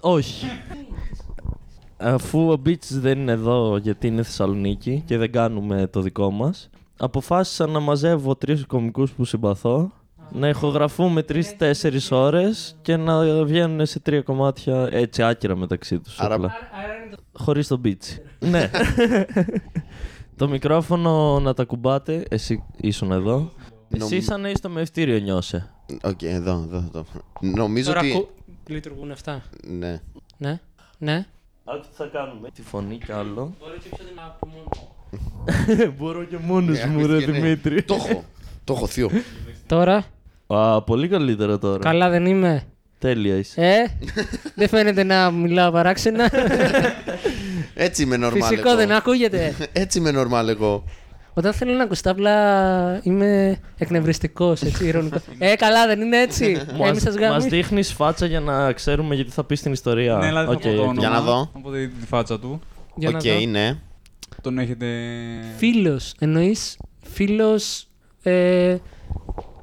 Όχι. Αφού ο Beach δεν είναι εδώ γιατί είναι Θεσσαλονίκη και δεν κάνουμε το δικό μας, αποφάσισα να μαζεύω τρεις κομικούς που συμπαθώ, να ηχογραφούμε τρεις-τέσσερις ώρες και να βγαίνουν σε τρία κομμάτια έτσι άκυρα μεταξύ τους. Άρα- απλά. Χωρίς το Beach. ναι. το μικρόφωνο να τα κουμπάτε, εσύ ήσουν εδώ. Εσύ Νομ- σαν να είσαι στο μευτήριο νιώσε. Οκ, εδώ, εδώ, εδώ. Νομίζω Τώρα ότι. Ακού... λειτουργούν αυτά. Ναι. Ναι, ναι. Άκου τι θα κάνουμε; Τη φωνή κι άλλο. Μπορεί και πιο δυνατά από μόνο. Μπορώ και μόνος Ναι, μου ρε ακούστηκε, ναι. Δημήτρη. Το έχω. Το έχω θείο. Τώρα, Α, πολύ καλύτερα τώρα. καλά δεν είμαι. Τέλεια είσαι. Ε, δεν φαίνεται να μιλάω παράξενα. Έτσι είμαι normal Φυσικό εγώ. δεν ακούγεται. Έτσι είμαι normal εγώ. Όταν θέλω να ακουστά, απλά είμαι εκνευριστικός, έτσι, ηρωνικός. Ε, καλά, δεν είναι έτσι. Έμει Μας, σας μας γάμι. δείχνεις φάτσα για να ξέρουμε γιατί θα πεις την ιστορία. Ναι, δηλαδή Οκ, θα πω το οκ. όνομα. Για να δω. Θα πω τη τη φάτσα του. Για να Οκ, δω. ναι. Τον έχετε. Φίλος. Εννοείς φίλος. Ε,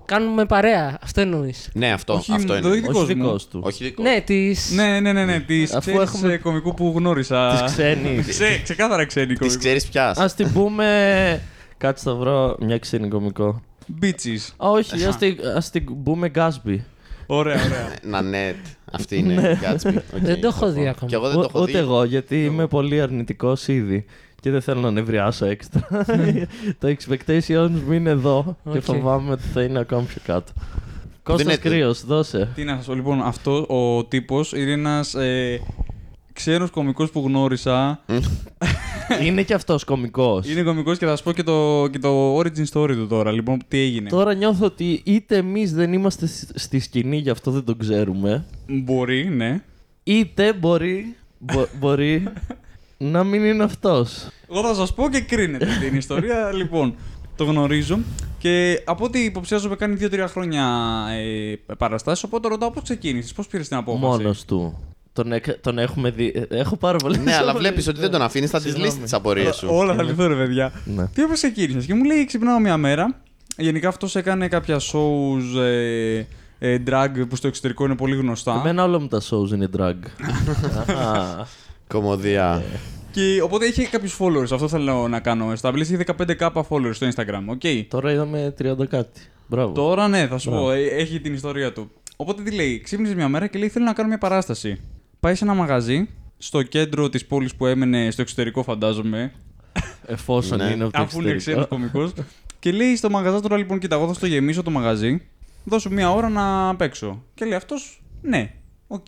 κάνουμε παρέα. Αυτό εννοείς. Ναι, αυτό. Όχι, αυτό το είναι. δικός Όχι μου. δικός του. Όχι δικό. Ναι, τη. Ναι, ναι, ναι, ναι. Της Αφού ξέρεις έχουμε- ε, κομικού που γνώρισα. Της ξένης. Ξέ, ξεκάθαρα ξένη της κωμικού. ξέρεις πια. Ας την πούμε... Κάτσε θα βρω μια ξένη κωμικό. Bitches. Α, όχι, ας την, ας την πούμε Gadsby. Ωραία, ωραία. Nanette. Αυτή είναι η Gadsby. Οκ, Δεν το έχω θα δει πω. ακόμα. Κι εγώ δεν το Ο- έχω Ούτε δει. εγώ, γιατί είμαι πολύ αρνητικός ήδη. Και δεν θέλω να νευριάσω έξτρα. το expectations μου είναι εδώ και Οκ. φοβάμαι ότι θα είναι ακόμα πιο κάτω. Κώστας είναι- Κρύος, δώσε. Τι να σας πω, λοιπόν, αυτό ο τύπος είναι ένας ε, ξένος κωμικό που γνώρισα. είναι και αυτός κωμικός. Είναι κωμικό και θα σας πω και το, και το origin story του τώρα. Λοιπόν, τι έγινε. Τώρα νιώθω ότι είτε εμείς δεν είμαστε σ- στη σκηνή, γι' αυτό δεν το ξέρουμε, Μπορεί, ναι. είτε μπορεί, μπο- μπορεί να μην είναι αυτός. Εγώ θα σας πω και κρίνετε την ιστορία. λοιπόν, το γνωρίζω και από ό,τι υποψιάζομαι κάνει 2-3 χρόνια ε, παραστάσεις. Οπότε ρωτάω πώς ξεκίνησες, πώς πήρες την απόφαση; Μόνος του. Τον, εκ- τον έχουμε δει. ε, Έχω πάρα πολύ. Ναι, αλλά βλέπεις ότι δεν τον αφήνεις, θα τις Συγγνώμη. λύσει τις απορίες σου. Όλα θα λυθούν, ρε παιδιά. Ναι. Τι όπως ξεκίνησες; Και μου λέει: Ξυπνάω μια μέρα. Γενικά αυτός έκανε κάποια shows ε, ε, drag που στο εξωτερικό είναι πολύ γνωστά. Εμένα όλα μου τα shows είναι drag. Α, Κωμωδία. Και οπότε είχε κάποιους followers. Αυτό θέλω να κάνω. Establish είχε 15k followers στο Instagram. Οκ. Τώρα είδαμε 30 κάτι. Μπράβο. Τώρα ναι, θα σου Μπράβο. πω. ε, Έχει την ιστορία του. Οπότε τι λέει, ξύπνησες μια μέρα και λέει: Θέλω να κάνω μια παράσταση. Πάει σε ένα μαγαζί στο κέντρο της πόλης που έμενε στο εξωτερικό, φαντάζομαι. Εφόσον Ναι. είναι από το Αφού είναι ξένος εξωτερικό. κωμικός. και λέει στο μαγαζάτορα, λοιπόν, κοίτα, εγώ θα στο γεμίσω το μαγαζί. Δώσ' μου μία ώρα να παίξω. Και λέει αυτός, ναι, οκ.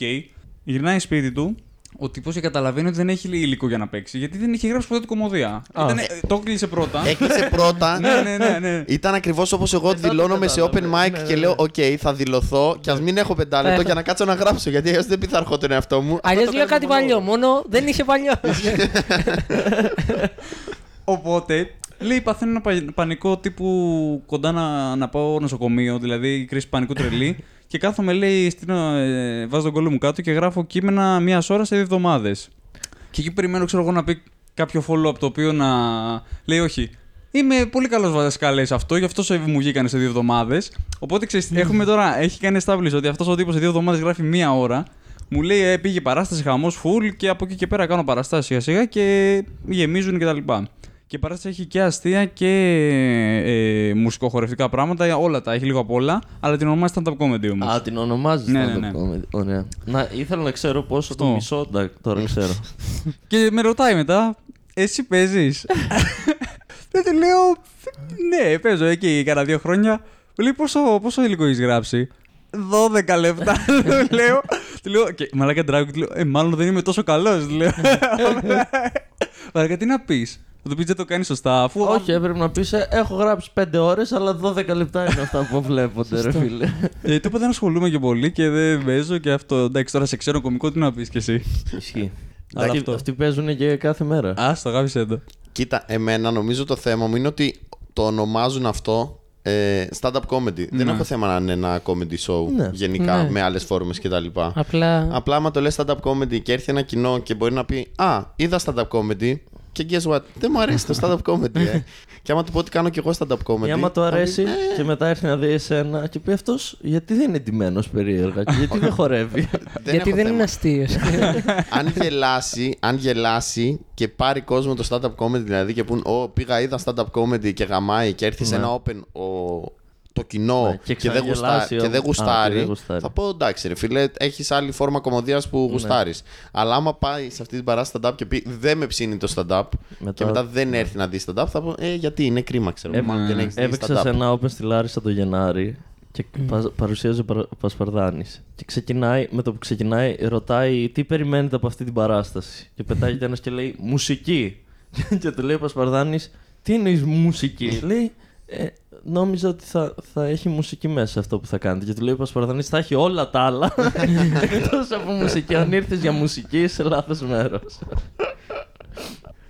Γυρνάει σπίτι του. Ο τύπος και καταλαβαίνει ότι δεν έχει υλικό για να παίξει. Γιατί δεν είχε γράψει ποτέ την κωμωδία. Α. Ήτανε- ε, το έκλεισε πρώτα. Έκλεισε πρώτα. ναι, ναι, ναι, ναι. Ήταν ακριβώς όπως εγώ Μετά το δηλώνομαι σε open κατάλαβε. mic Ναι, και ναι, λέω: ναι. Οκ, θα δηλωθώ και ας μην έχω πεντάλεπτο Ναι. για να κάτσω να γράψω. Γιατί αλλιώς δεν πειθαρχώ τον εαυτό μου. Αυτό Αλλιώς το λέω κάνω κάτι μόνο παλιό. εγώ. Μόνο δεν είχε παλιό. Οπότε λέει: Παθαίνω ένα πα- πανικό τύπου κοντά να, να πάω νοσοκομείο, δηλαδή κρίση πανικού τρελή. Και κάθομαι, λέει, στήνω, ε, βάζω τον κώλο μου κάτω και γράφω κείμενα μία ώρας σε δύο εβδομάδες. Και εκεί περιμένω, ξέρω εγώ, να πει κάποιο follow-up το οποίο να λέει: Όχι. Είμαι πολύ καλός δασκάλα σε αυτό, γι' αυτό σε- μου βγήκανε σε δύο εβδομάδες. Οπότε ξέρεις, έχουμε τώρα, έχει κάνει establish ότι αυτός ο τύπος σε δύο εβδομάδες γράφει μία ώρα. Μου λέει: ε, Πήγε παράσταση, χαμός, full και από εκεί και πέρα κάνω παραστάσεις σιγά σιγά και γεμίζουν κτλ. Και η παράσταση έχει και αστεία και ε, μουσικοχορευτικά πράγματα, όλα τα έχει λίγο απ' όλα, αλλά την ονομάζει stand-up comedy όμως. Α, την ονομάζεις. Ναι, ναι, ναι. Ωραία. Να, ήθελα να ξέρω πόσο Αυτό. το μισό. τα- Τώρα ξέρω. Και με ρωτάει μετά, εσύ παίζεις; Δεν του λέω, ναι, παίζω εκεί κάνα δύο χρόνια. Μου λέει, πόσο, πόσο υλικό έχεις γράψει; 12 λεπτά, του λέω. Του λέω, και μαλάκα ντράγκο, του λέω, ε, μάλλον δεν είμαι τόσο καλός. Του λέω. Μαλάκα, τι να πεις; Θα του πει δεν το κάνει σωστά, αφού. Όχι, έπρεπε να πεις: Έχω γράψει 5 ώρες, αλλά 12 λεπτά είναι αυτά που βλέπονται, ρε φίλε. Ε, τίποτα δεν ασχολούμαι και πολύ και δεν παίζω και αυτό. Εντάξει, τώρα σε ξέρω κωμικό, τι να πεις κι εσύ. Ισχύει. Αλλά Αυτοί- αυτό. Αυτοί παίζουν και κάθε μέρα. Α, το γάφησε το. Κοίτα, εμένα νομίζω το θέμα μου είναι ότι το ονομάζουν αυτό ε, stand-up comedy. Δεν Ναι. έχω θέμα να είναι ένα comedy show Ναι. γενικά Ναι. με άλλες φόρμες κτλ. Απλά. Απλά άμα το λες stand-up comedy και έρθει ένα κοινό και μπορεί να πει Α, είδα stand-up comedy, Και guess what, δεν μου αρέσει το stand-up comedy. Ε. και άμα του πω ότι κάνω κι εγώ stand-up comedy. Ή άμα του θα πει, αρέσει «Ε, και μετά έρθει να δει εσένα και πει αυτός γιατί δεν είναι ντυμένος περίεργα και γιατί δεν χορεύει; δεν Γιατί έχω δεν θέμα». είναι αστείος. αν, γελάσει, αν γελάσει και πάρει κόσμο το stand-up comedy δηλαδή και πούν Ω, πήγα είδα stand-up comedy και γαμάει και έρθει σε Ναι. ένα open ο, το κοινό Ναι, και και, δεν ξαναγελάσει γουστά, και όμως. δεν Α, γουστάρει, και δεν γουστάρει. θα πω εντάξει ρε φίλε, έχεις άλλη φόρμα κομμωδίας που γουστάρεις. Αλλά άμα πάει σε αυτή την παράσταση stand-up και πει δεν με ψήνει το stand-up Μετά- και μετά δεν έρθει να δει stand-up, θα πω ε, γιατί είναι κρίμα ξέρω, Ε, μάλλον δεν έχεις δει Έπαιξα σε stand-up. ένα open στη Λάρισα το Γενάρη και πα- παρουσίαζε ο Πα- Πασπαρδάνης. Και ξεκινάει, με το που ξεκινάει, ρωτάει τι περιμένετε από αυτή την παράσταση; Και πετάγεται ένας και λέει Μουσική. και του λέει ο Πασπαρδάνης, Τι εννοείς μουσική; λέει ε, Νόμιζα ότι θα, θα έχει μουσική μέσα αυτό που θα κάνετε. Και του λέει ο Πασπαρδάνης, Θα έχει όλα τα άλλα εκτός από μουσική. Αν ήρθες για μουσική, είσαι λάθος μέρος.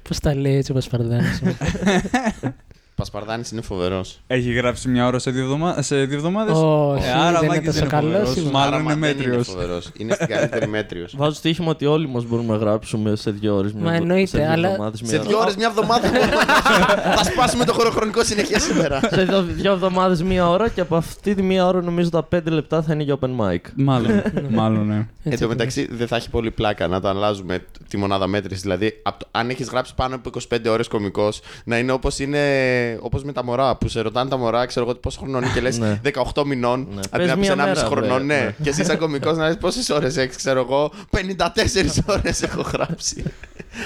Πώς τα λέει έτσι ο Πασπαρδάνης. Πασπαρδάνης είναι φοβερός. Έχει γράψει μια ώρα σε δύο, εβδομα... σε δύο εβδομάδε. Όχι, δεν είναι Μάκης τόσο καλός, φοβερός, είμαι. Μάλλον Άρα, είναι μα δεν μέτριος. φοβερός. Είναι στην καλύτερη μέτριος. Βάζω στοίχημα ότι όλοι μας μπορούμε να γράψουμε σε δύο ώρες. Μα εννοείται, αλλά- σε δύο ώρες, μια εβδομάδα μπορούμε να- θα σπάσουμε το χωροχρονικό συνεχεία σήμερα. σε δύο, δύο εβδομάδε μία ώρα και από αυτή τη μία ώρα νομίζω τα πέντε λεπτά θα είναι για open mic. Μάλλον. Μάλλον, ναι. Εν τω μεταξύ, δεν θα έχει πολύ πλάκα να το αλλάζουμε τη μονάδα μέτρησης. Δηλαδή, απ' το- αν έχεις γράψει πάνω από 25 ώρες κωμικός, να είναι όπως είναι όπως με τα μωρά. Που σε ρωτάνε τα μωρά, ξέρω εγώ πόσο χρονών είναι και λες Ναι. 18 μηνών. Ναι. Αντί Πες να πει μία 1,5 μέρα, χρονών, βρε. ναι. Ναι. Και εσύ, σαν κωμικός, να λες πόσες ώρες έχεις, ξέρω εγώ. 54 ώρες έχω γράψει.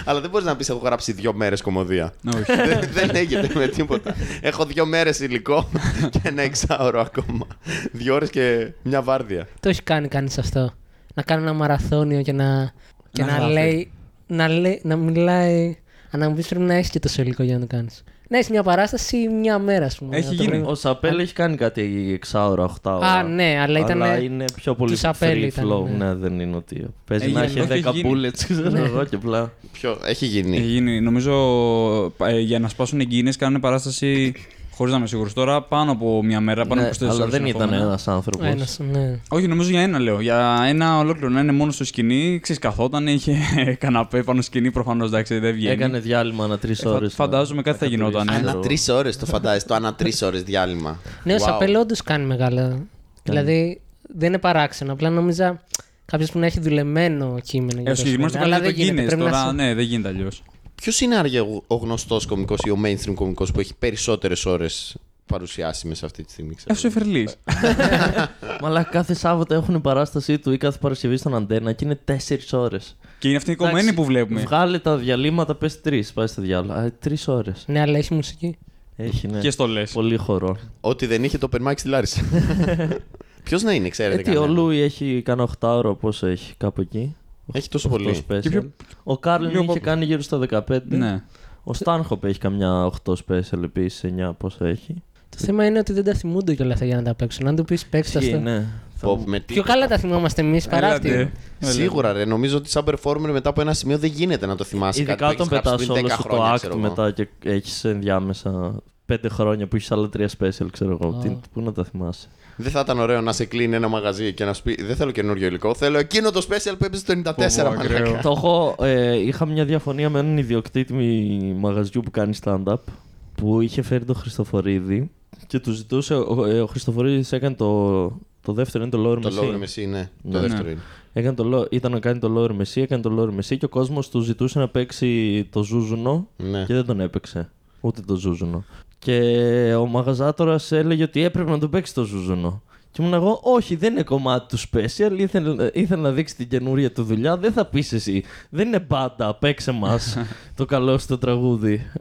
Αλλά δεν μπορείς να πεις έχω γράψει δύο μέρες κομμωδία. Όχι. δεν, δεν έγινε με τίποτα. Έχω δύο μέρες υλικό και ένα εξάωρο ακόμα. Δύο ώρες και μια βάρδια. Το έχει κάνει κανείς αυτό; Να κάνει ένα μαραθώνιο και να, και Να να, γράφει. λέει. Να, λέει, να μιλάει. Αν να μου πει πρέπει να έχεις και τόσο υλικό για να το κάνεις. Να έχεις μια παράσταση μια μέρα, ας πούμε. Έχει να το γίνει. βρει. Ο Σαπέλ έχει κάνει κάτι εξάωρα, οχτάωρα. Α, ναι, αλλά ήταν. Αλλά είναι πιο πολύ τους Σαπέλ free ήταν, flow. ναι. Ναι, δεν είναι ότι. Παίζει Έγινε, να έχει όχι, 10 έχει γίνει. bullets, ξέρω Ναι. εγώ και απλά. Ποιο, έχει γίνει. Έχει γίνει. Νομίζω ε, για να σπάσουν εγκίνε κάνουν παράσταση. Χωρίς να είμαι σίγουρος τώρα, πάνω από μια μέρα, πάνω Ναι, από 24 αλλά ώρες δεν ήταν συνεχόμενα. ένας άνθρωπος. Ένας, ναι. Όχι, νομίζω για ένα λέω. Για ένα ολόκληρο να είναι μόνο στο σκηνή, ξέρεις, καθόταν, είχε καναπέ πάνω στο σκηνή, προφανώς εντάξει δεν βγαίνει. Έκανε διάλειμμα ανά τρεις Ε, φα- ώρες. φαντάζομαι κάτι θα γινόταν, ε. Ανά τρεις ώρες το φαντάζεσαι, το ανά τρεις ώρες διάλειμμα. Ναι, ο Wow. Σαπέλ όντως κάνει μεγάλα. Δηλαδή δεν είναι παράξενο. Απλά νόμιζα κάποιος που να έχει δουλεμένο κείμενο. για Ε, ο το συγκεκριμένο το σημείο. κάνει Αλλά για το δεν γίνεται. Guinness. Πρέπει να Τώρα, σε- ναι, δεν γίνεται αλλιώς. Ποιος είναι άραγε ο- ο γνωστός κωμικός ή ο mainstream κωμικός που έχει περισσότερες ώρες παρουσιάσιμε αυτή τη στιγμή, ξέρω. Έσου εφερλής. Αλλά κάθε Σάββατο έχουν παράστασή του ή κάθε Παρασκευή στον Αντένα και είναι 4 ώρες. Και είναι αυτή η κομμένη που βλέπουμε. Βγάλε τα διαλύματα, πες τρεις. Πάει στο διάλογο. Τρεις ώρες. Ναι, αλλά έχει μουσική. Έχει, ναι. Και στο λες. Πολύ χορό. Ότι δεν είχε το open mic στη Λάρισα. Ποιος να είναι, ξέρετε. Ε, τι, ο κανένα; Λούι έχει κανένα 8 ώρο, πόσο έχει, κάπου εκεί. Έχει τόσο 8 πολύ. special. Και πιο- Ο Κάρλιν Λίγο είχε πο- κάνει γύρω στα 15. Ναι. Ο Στάνχοπ έχει καμιά 8 special επίσης, 9 πόσο έχει. Το θέμα είναι ότι δεν τα θυμούνται κιόλας αυτά για να τα παίξουν. Αν του πεις παίξτε Ισχύει, αυτό. ναι. Θα Πω, μου- με Πιο τίποτα. καλά τα θυμόμαστε εμείς παρά Έλατε. αυτοί. Σίγουρα, ρε. Νομίζω ότι σαν performer μετά από ένα σημείο δεν γίνεται να το θυμάσαι. κάτι Ειδικά που όταν έχεις γράψει πετάς πριν όλο 10 σου το χρόνια, act ξέρω εγώ. μετά και έχεις ενδιάμεσα 5 χρόνια που έχεις άλλα 3 special, ξέρω εγώ. Α. Τι, πού να τα θυμάσαι. Δεν θα ήταν ωραίο να σε κλείνει ένα μαγαζί και να σου πει Δεν θέλω καινούριο υλικό. Θέλω εκείνο το special που έπαιζε το 94. Πω, πω, μαλάκα». ακραίο. Το έχω, ε, είχα μια διαφωνία με έναν ιδιοκτήτη μαγαζιού που κάνει stand-up που είχε φέρει τον Χριστοφορίδη και του ζητούσε. Ο, ε, ο Χριστοφορίδης έκανε το, το δεύτερο, είναι το Lower Το Messy. Lower Messy, ναι. Ναι. Το δεύτερο είναι. Έκανε το, lo- ήταν να κάνει το Lower Messy, έκανε το Lower Messy και ο κόσμος του ζητούσε να παίξει το Ζούζουνο Ναι. και δεν τον έπαιξε. Ούτε το Ζούζουνο. Και ο μαγαζάτορας έλεγε ότι έπρεπε να τον παίξει το Ζούζουνο. Και ήμουν εγώ, όχι, δεν είναι κομμάτι του special. Ήθελε, ήθελε να δείξει την καινούρια του δουλειά. Δεν θα πεις εσύ. Δεν είναι μπάντα. Παίξε μας το καλό στο τραγούδι.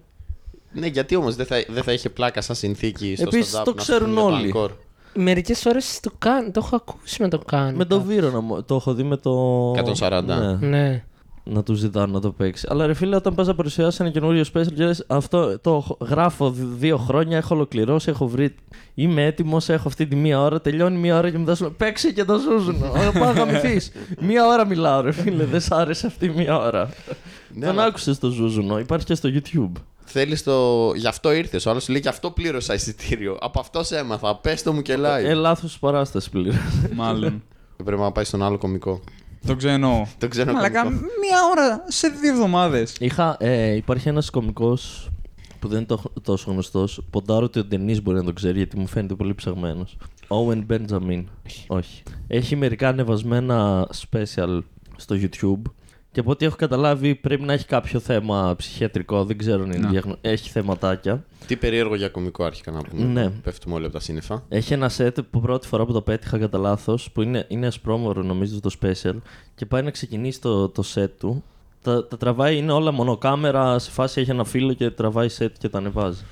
Ναι, γιατί όμως δεν θα, δεν θα είχε πλάκα σαν συνθήκη στο Επίσης, stand-up το να σου ξέρουν πούνε το όλοι. encore. Μερικές φορέ το κάνουν. Το έχω ακούσει να το κάνουν. Με το Βύρονα μου- το έχω δει με το. 140. Ναι. Ναι. Να τους ζητάνε να το παίξει. Αλλά ρε φίλε, όταν πας να παρουσιάσεις ένα καινούριο special και λες, αυτό το χ- γράφω δ- δύο χρόνια, έχω ολοκληρώσει, έχω βρει. Είμαι έτοιμος, έχω αυτή τη μία ώρα, τελειώνει μία ώρα και μετά σου λέω παίξει και το ζούζουν. Πάω να γαμηθείς. Μία ώρα μιλάω, ρε φίλε, δεν σ' άρεσε αυτή η μία ώρα. Ναι, Τον αλλά άκουσες το ζούζουνο, υπάρχει και στο YouTube. Θέλεις το. Γι' αυτό ήρθες. Ο άλλος σου λέει Γι' αυτό πλήρωσα εισιτήριο. Από αυτό σε έμαθα. Πες το μου και live. Ε, λάθος παράσταση πλήρω. Μάλλον. Πρέπει να πάει στον άλλο κωμικό. Το ξενό. Το ξενό Μαλάκα, κωμικό. μία ώρα σε δύο εβδομάδες. Είχα, ε, υπάρχει ένας κωμικός που δεν είναι το- τόσο γνωστός. Ποντάρω ότι ο Ντενής μπορεί να το ξέρει γιατί μου φαίνεται πολύ ψαγμένος. Owen Benjamin. Όχι. Έχει μερικά ανεβασμένα special στο YouTube. Και από ό,τι έχω καταλάβει πρέπει να έχει κάποιο θέμα ψυχιατρικό. Δεν ξέρω αν είναι Να. διαγνω- Έχει θεματάκια. Τι περίεργο για κωμικό άρχικα να πούμε. Ναι. Πέφτουμε όλοι από τα σύννεφα. Έχει ένα set που πρώτη φορά που το πέτυχα κατά λάθος, που είναι, είναι ασπρόμορο νομίζω το special, και πάει να ξεκινήσει το, το set του. Τα, τα τραβάει, είναι όλα μονοκάμερα, σε φάση έχει ένα φύλλο και τραβάει set και τα ανεβάζει.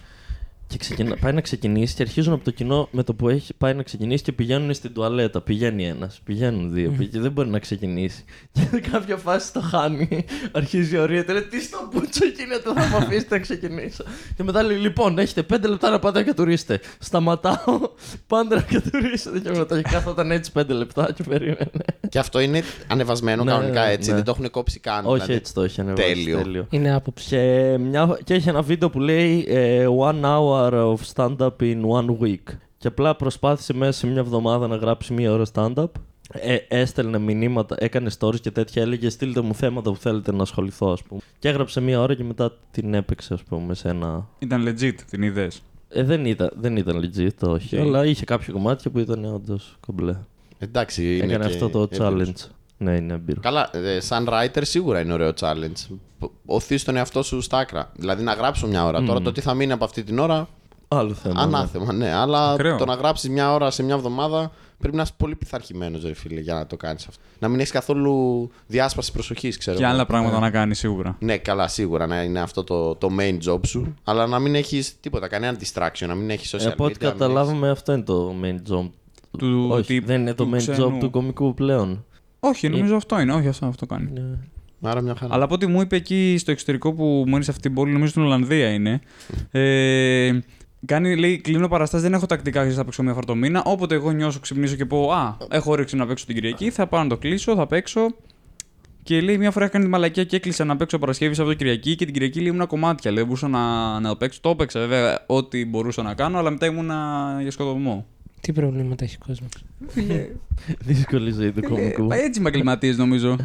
Και ξεκινά, πάει να ξεκινήσει και αρχίζουν από το κοινό με το που έχει πάει να ξεκινήσει και πηγαίνουν στην τουαλέτα. Πηγαίνει ένας, πηγαίνουν δύο, και δεν μπορεί να ξεκινήσει. Και σε κάποια φάση το χάνει, αρχίζει ορίεται, λέει τι στο μπούτσο γίνεται, θα μου αφήσετε να ξεκινήσω. Και μετά λέει: Λοιπόν, έχετε πέντε λεπτά να πάτε να κατουρίσετε. Σταματάω, πάντα να κατουρίσετε. Και μετά και κάθονταν έτσι πέντε λεπτά και περίμενε. Και αυτό είναι ανεβασμένο Ναι, κανονικά έτσι. ναι. Δεν το έχουν κόψει καν. Όχι δηλαδή. έτσι το έχει ανεβάσει. Τέλειο. Είναι άποψη. Και, μια, και έχει ένα βίντεο που λέει ε, One hour of stand-up in one week. Και απλά προσπάθησε μέσα σε μια εβδομάδα να γράψει μία ώρα stand-up. Ε, έστελνε μηνύματα, έκανε stories και τέτοια. Έλεγε στείλτε μου θέματα που θέλετε να ασχοληθώ, ας πούμε. Και έγραψε μία ώρα και μετά την έπαιξε, ας πούμε, σε ένα. Ήταν legit, την είδες; Ε, δεν, ήταν, δεν ήταν legit, όχι. Οκ. Αλλά είχε κάποια κομμάτια που ήταν όντως κομπλέ. Εντάξει, είναι Έκανε και αυτό το έμπειρος. challenge. Ναι, είναι έμπειρο. Καλά, ε, σαν writer σίγουρα είναι ωραίο challenge. Ωθείς τον εαυτό σου στα άκρα. Δηλαδή να γράψω μια ώρα. Τώρα το τι θα μείνει από αυτή την ώρα, Άλλο θέμα. ναι. άλλο θέμα, ναι. Αλλά Ακραίο. το να γράψεις μια ώρα σε μια εβδομάδα πρέπει να είσαι πολύ πειθαρχημένος, ρε φίλε, για να το κάνεις αυτό. Να μην έχεις καθόλου διάσπαση προσοχής, ξέρω. Και εγώ. άλλα πράγματα να κάνεις σίγουρα. Ναι, καλά, σίγουρα να είναι αυτό το, το main job σου. Αλλά να μην έχεις τίποτα, κανένα distraction, να μην έχεις social Ε, από ό,τι media. να μην καταλάβαμε, αυτό είναι το main job. Του, όχι, τύπου- δεν είναι το του main ξένου. job του κομικού πλέον. Όχι, νομίζω αυτό είναι. Όχι, αυτό, αυτό κάνει. Ναι. έχεις. Άρα μια χαρά. Αλλά από ό,τι μου είπε εκεί στο εξωτερικό που μου είναι σε αυτή την πόλη, νομίζω στην Ολλανδία είναι. Ε, κάνει, λέει, κλείνω παραστάσεις, δεν έχω τακτικά ξέρεις, θα παίξω μία φορά το μήνα. Όποτε εγώ νιώσω, ξυπνήσω και πω Α, έχω όρεξη να παίξω την Κυριακή, θα πάω να το κλείσω, θα παίξω. Και λέει μια φορά έκανε τη μαλακία και έκλεισα να παίξω Παρασκευή Σαββατό Κυριακή και την Κυριακή λέει ήμουν κομμάτια. Λέει, δεν μπορούσα να, να το παίξω. Το έπαιξα βέβαια ό,τι μπορούσα να κάνω, αλλά μετά ήμουν για σκοτωμό. Τι προβλήματα έχει ο κόσμος; Δύσκολη ζωή του κομικού. Ε, έτσι είμαι εγκληματίε νομίζω.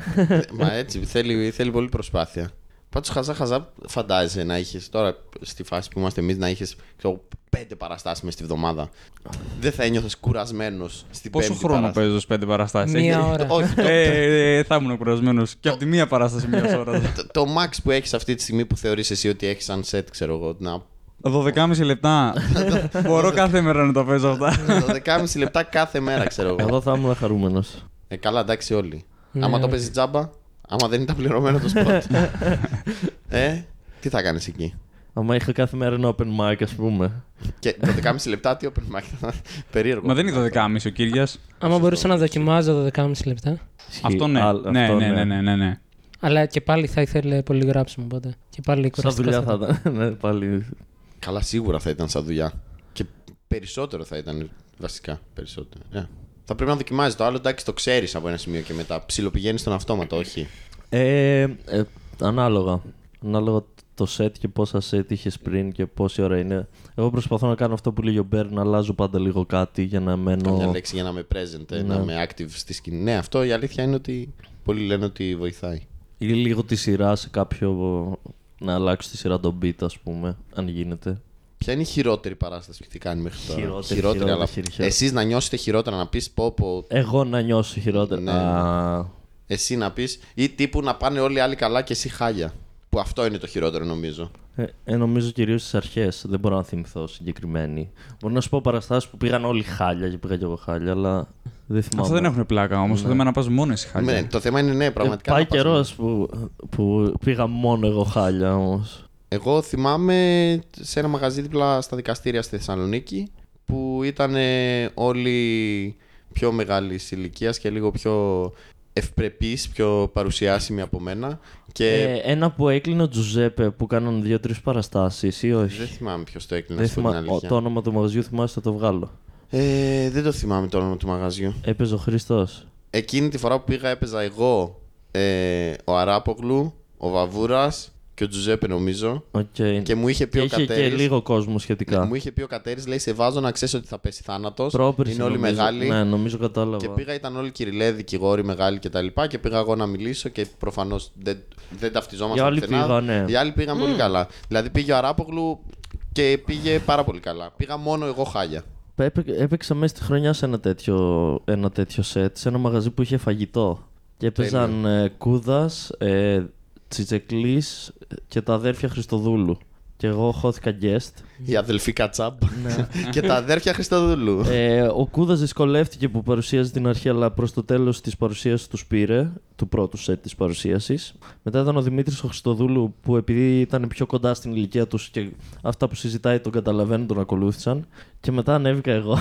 Μα έτσι, θέλει, θέλει πολύ προσπάθεια. Πάντως, χαζά, χαζά, φαντάζεσαι να είχες τώρα στη φάση που είμαστε εμείς να είχες πέντε παραστάσεις με στη βδομάδα. Δεν θα ένιωθες κουρασμένος στην Πόσο πέμπτη χρόνο παράσταση. παίζω στι πέντε παραστάσεις; Μία ώρα. Όχι, το, ε, ε, θα ήμουν κουρασμένος. και από τη μία παράσταση μία ώρας. το, το max που έχεις αυτή τη στιγμή που θεωρείς εσύ ότι έχεις σαν set, ξέρω εγώ. Να, 12,5 λεπτά. Μπορώ κάθε μέρα να το παίζω αυτά. 12,5 λεπτά κάθε μέρα, ξέρω εγώ. Εγώ θα ήμουν χαρούμενος. Ε, καλά, εντάξει, όλοι. Ναι, άμα το όχι. παίζει τζάμπα, άμα δεν ήταν πληρωμένο το spot. ε, τι θα κάνεις εκεί; Άμα είχα κάθε μέρα ένα open mic, ας πούμε. Και το 12,5 λεπτά, τι open mic; Θα Περίεργο. Μα δεν είναι 12,5 ο Κύρια. Άμα μπορούσα να δοκιμάζω 12,5 λεπτά. Αυτό ναι. Άλλο- ναι, αυτό ναι, ναι, ναι, ναι, ναι. Αλλά και πάλι θα ήθελε πολύ γράψιμο οπότε. Και πάλι Σαν κουραστικό. δουλειά θα ήταν. ήταν. ναι, πάλι. Καλά, σίγουρα θα ήταν σαν δουλειά. Και περισσότερο θα ήταν βασικά. Περισσότερο. Ε. Θα πρέπει να δοκιμάζεις το άλλο. Εντάξει, το ξέρεις από ένα σημείο και μετά. Ψιλοπηγαίνεις στον αυτόματο, όχι. Ε, ε, ανάλογα. Ανάλογα το set και πόσα set είχες πριν και πόση ώρα είναι. Εγώ προσπαθώ να κάνω αυτό που λέει ο Μπέρ, να αλλάζω πάντα λίγο κάτι για να Καμιά μένω. λέξη για να είμαι present, ε, Ναι. να είμαι active στη σκηνή. Ναι, αυτό η αλήθεια είναι ότι πολλοί λένε ότι βοηθάει. ή λίγο τη σειρά σε κάποιο. Να αλλάξει τη σειρά τον beat, ας πούμε, αν γίνεται. Ποια είναι η χειρότερη παράσταση που έχει κάνει μέχρι τώρα; Χειρότερη, χειρότερη, αλλά χειρότερη. εσείς να νιώσετε χειρότερα, να πεις πω, πω Εγώ να νιώσω χειρότερα. Ναι. Α, εσύ να πεις, ή τύπου να πάνε όλοι οι άλλοι καλά και εσύ χάλια. Που αυτό είναι το χειρότερο νομίζω. Ε, ε, νομίζω κυρίως στι αρχές. Δεν μπορώ να θυμηθώ συγκεκριμένη. Μπορώ να σου πω παραστάσεις που πήγαν όλοι χάλια και πήγα και εγώ χάλια, αλλά δεν θυμάμαι. Αυτά δεν έχουν πλάκα όμως. Το θέμα είναι να πας μόνος εσύ χάλια. Ναι, το θέμα είναι ναι, Ε, πραγματικά. πάει να πας καιρός μόνος. που, που πήγα μόνο εγώ χάλια όμως. Εγώ θυμάμαι σε ένα μαγαζί δίπλα στα δικαστήρια στη Θεσσαλονίκη που ήταν όλοι πιο μεγάλη ηλικίας και λίγο πιο ευπρεπείς, πιο παρουσιάσιμοι από μένα. Και Ε, ένα που έκλεινε ο Τζουζέπε που κάναν δύο-τρεις παραστάσεις ή όχι; δεν θυμάμαι ποιος το έκλεινε, Δεν να σου πω την θυμά... ο- αλήθεια. Το όνομα του μαγαζιού θυμάσαι θα το βγάλω. Ε, δεν το θυμάμαι το όνομα του μαγαζιού. Έπαιζε ο Χριστό. Εκείνη τη φορά που πήγα έπαιζα εγώ, ε, ο Αράπογλου, ο Βαβούρας και ο Τζουζέπε νομίζω. Οκ. Και μου είχε πει Και ο είχε και Κατέρης, λίγο κόσμο Ναι, σχετικά. μου είχε πει ο Κατέρης, λέει σε βάζω να ξέρεις ότι θα πέσει θάνατος. Πρόπερση Είναι όλοι νομίζω. μεγάλοι. Ναι, νομίζω κατάλαβα. Και πήγα, ήταν όλοι κυριλέ, δικηγόροι μεγάλοι κτλ. Και, και πήγα εγώ να μιλήσω και προφανώς δεν, δεν ταυτιζόμασταν. Οι άλλοι πουθενά. πήγανε. Οι άλλοι πήγαν πολύ καλά. Δηλαδή πήγε ο Αράπογλου και πήγε πάρα πολύ καλά. Πήγα μόνο εγώ χάλια. Έπαι- Έπαιξα μέσα στη χρονιά σε ένα τέτοιο, ένα τέτοιο σετ, σε ένα μαγαζί που είχε φαγητό. Και έπαιζαν ε, Κούδας, ε, Τσιτσεκλής και τα αδέρφια Χριστοδούλου. Και εγώ χώθηκα guest. Η αδελφή Κατσάμπ και τα αδέρφια Χριστοδούλου. Ε, ο Κούδας δυσκολεύτηκε που παρουσίαζε την αρχή, αλλά προς το τέλος της παρουσίασης τους πήρε, του πρώτου σετ της παρουσίασης. Μετά ήταν ο Δημήτρης ο Χριστοδούλου, που επειδή ήταν πιο κοντά στην ηλικία τους και αυτά που συζητάει τον καταλαβαίνουν, τον ακολούθησαν. Και μετά ανέβηκα εγώ.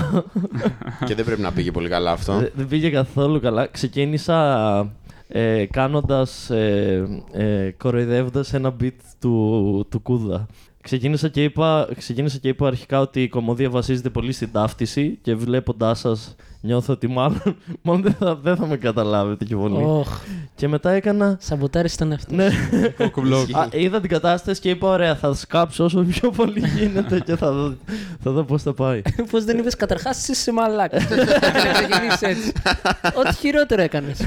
και δεν πρέπει να πήγε πολύ καλά αυτό. Δεν- Δεν πήγε καθόλου καλά. Ξεκίνησα ε, κάνοντας, ε, ε, κοροϊδεύοντας ένα beat του, του Κούδα. Ξεκίνησα και, είπα, ξεκίνησα και είπα αρχικά ότι η κομμωδία βασίζεται πολύ στην ταύτιση και βλέποντάς σας νιώθω ότι μάλλον, μάλλον δεν, θα, δεν θα με καταλάβετε και πολύ. Οχ, Και μετά έκανα... σαμποτάρεις τον εαυτό. Ναι, Κοκκουμπλόκ. Α, είδα την κατάσταση και είπα ωραία θα σκάψω όσο πιο πολύ γίνεται και θα δω, θα δω πώς θα πάει. Πώς δεν είπες καταρχάς, εσύ είσαι μαλάκα. Και να ξεκινήσεις έτσι. Ό,τι χειρότερο έκανες.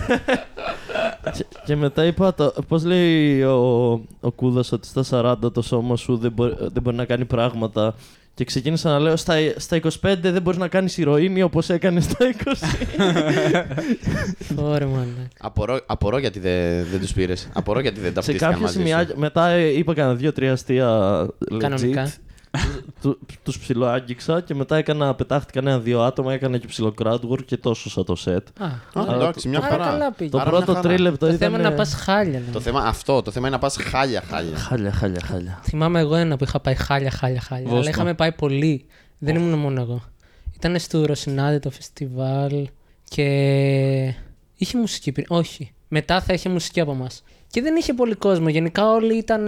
και, και μετά είπα, το, πώς λέει ο, ο Κούδας ότι στα 40 το σώμα σου δεν, μπορεί- δεν μπορεί να κάνει πράγματα και ξεκίνησα να λέω στα, στα 25 δεν μπορείς να κάνεις ηρωίνη όπως έκανες στα 20. Ωραία, μαλάκα. Απορώ, απορώ γιατί δεν, δεν τους πήρες. Απορώ γιατί δεν Σε ταυτίστηκαν κάποια μαζί σημεία, σου. μετά ε, είπα κανένα δύο-τρία αστεία legit. Κανονικά. Του, τους ψιλοάγγιξα και μετά έκανα, πετάχτηκαν ένα-δύο άτομα, έκανα και ψιλο crowdwork και τόσο σαν το set. Α, Α, Αλλά εντάξει, μια άρα χαρά. καλά πήγες. Το Άρα πρώτο μια χαρά. τρίλεπτο Το ήταν... θέμα είναι να πας χάλια. ναι. Το θέμα αυτό, το θέμα είναι να πας χάλια χάλια. Χάλια, χάλια, χάλια. Θυμάμαι εγώ ένα που είχα πάει χάλια, χάλια, χάλια. Δώσ' Αλλά το. είχαμε πάει πολύ. Δεν ήμουν μόνο εγώ. Ήταν στο Ρωσινάδη το φεστιβάλ και είχε μουσική πριν. Όχι. Μετά θα είχε μουσική από εμάς. Και δεν είχε πολύ κόσμο. Γενικά όλοι ήταν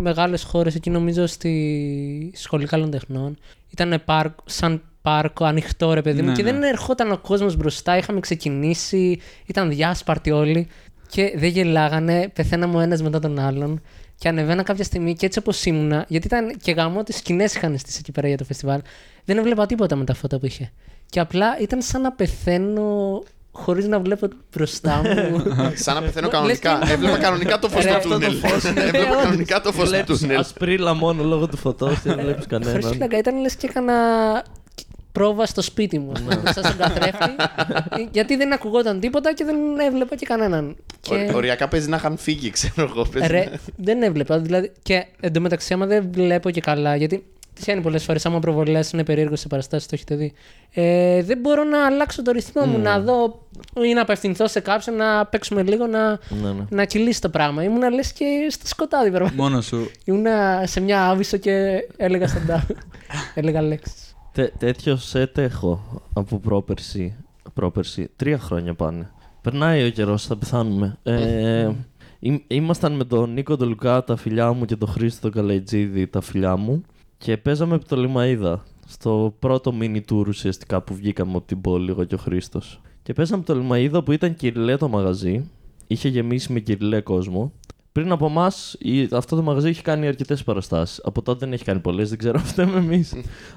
μεγάλες χώρες εκεί, νομίζω, στη Σχολή Καλών Τεχνών. Ήταν σαν πάρκο, ανοιχτό ρε παιδί μου. Ναι, και ναι. δεν ερχόταν ο κόσμος μπροστά. Είχαμε ξεκινήσει. Ήταν διάσπαρτοι όλοι. Και δεν γελάγανε. Πεθαίναμε ο ένας μετά τον άλλον. Και ανεβαίνα κάποια στιγμή και έτσι όπως ήμουνα, γιατί ήταν και γαμό τις σκηνές είχαν στήσει εκεί πέρα για το φεστιβάλ, δεν έβλεπα τίποτα με τα φώτα που είχε. Και απλά ήταν σαν να πεθαίνω χωρίς να βλέπω μπροστά μου. Σαν να πεθαίνω Λες κανονικά. και- Έβλεπα κανονικά το φως Ρε, του αυτό το τούνελ. φως είναι- Έβλεπα όντως. κανονικά το φως του Βλέπεις τούνελ. ασπρίλα μόνο λόγω του φωτός και δεν βλέπεις Χωρίς κανέναν. φύλακα, ήταν λες και έκανα πρόβα στο σπίτι μου. ας πούμε, Μπροστά στον καθρέφτη. γιατί δεν ακουγόταν τίποτα και δεν έβλεπα και κανέναν. Και... Ω- Οριακά παίζει να είχαν φύγει, ξέρω εγώ. παίζει Ρε, να- δεν έβλεπα. Δηλαδή, και εντωμεταξύ, άμα δεν βλέπω και καλά, γιατί τυχαίνει πολλές φορές, άμα προβολές είναι περίεργος σε παραστάσεις, το έχετε δει. Ε, δεν μπορώ να αλλάξω το ρυθμό μου, να δω ή να απευθυνθώ σε κάποιον, να παίξουμε λίγο, να, Ναι, ναι. να κυλήσει το πράγμα. Ήμουνα λες και στο σκοτάδι, πραγματικά. Μόνος σου. Ήμουνα σε μια άβυσο και έλεγα στα έλεγα λέξεις. Τέ- τέτοιο σετ έχω από πρόπερση. πρόπερση. Τρία χρόνια πάνε. Περνάει ο καιρός, θα πεθάνουμε. Ε, ήμ- ήμασταν με τον Νίκο τον Λουκά, τα φιλιά μου, και τον Χρήστο τον Καλαϊτζίδη, τα φιλιά μου. Και παίζαμε επί το Λιμαίδα. Στο πρώτο mini tour ουσιαστικά που βγήκαμε από την πόλη, εγώ και ο Χρήστος. Και παίζαμε το Λιμαίδα που ήταν κυριλέ το μαγαζί. Είχε γεμίσει με κυριλέ κόσμο. Πριν από εμάς, αυτό το μαγαζί έχει κάνει αρκετές παραστάσεις. Από τότε δεν έχει κάνει πολλές, δεν ξέρω, φταίμε εμείς.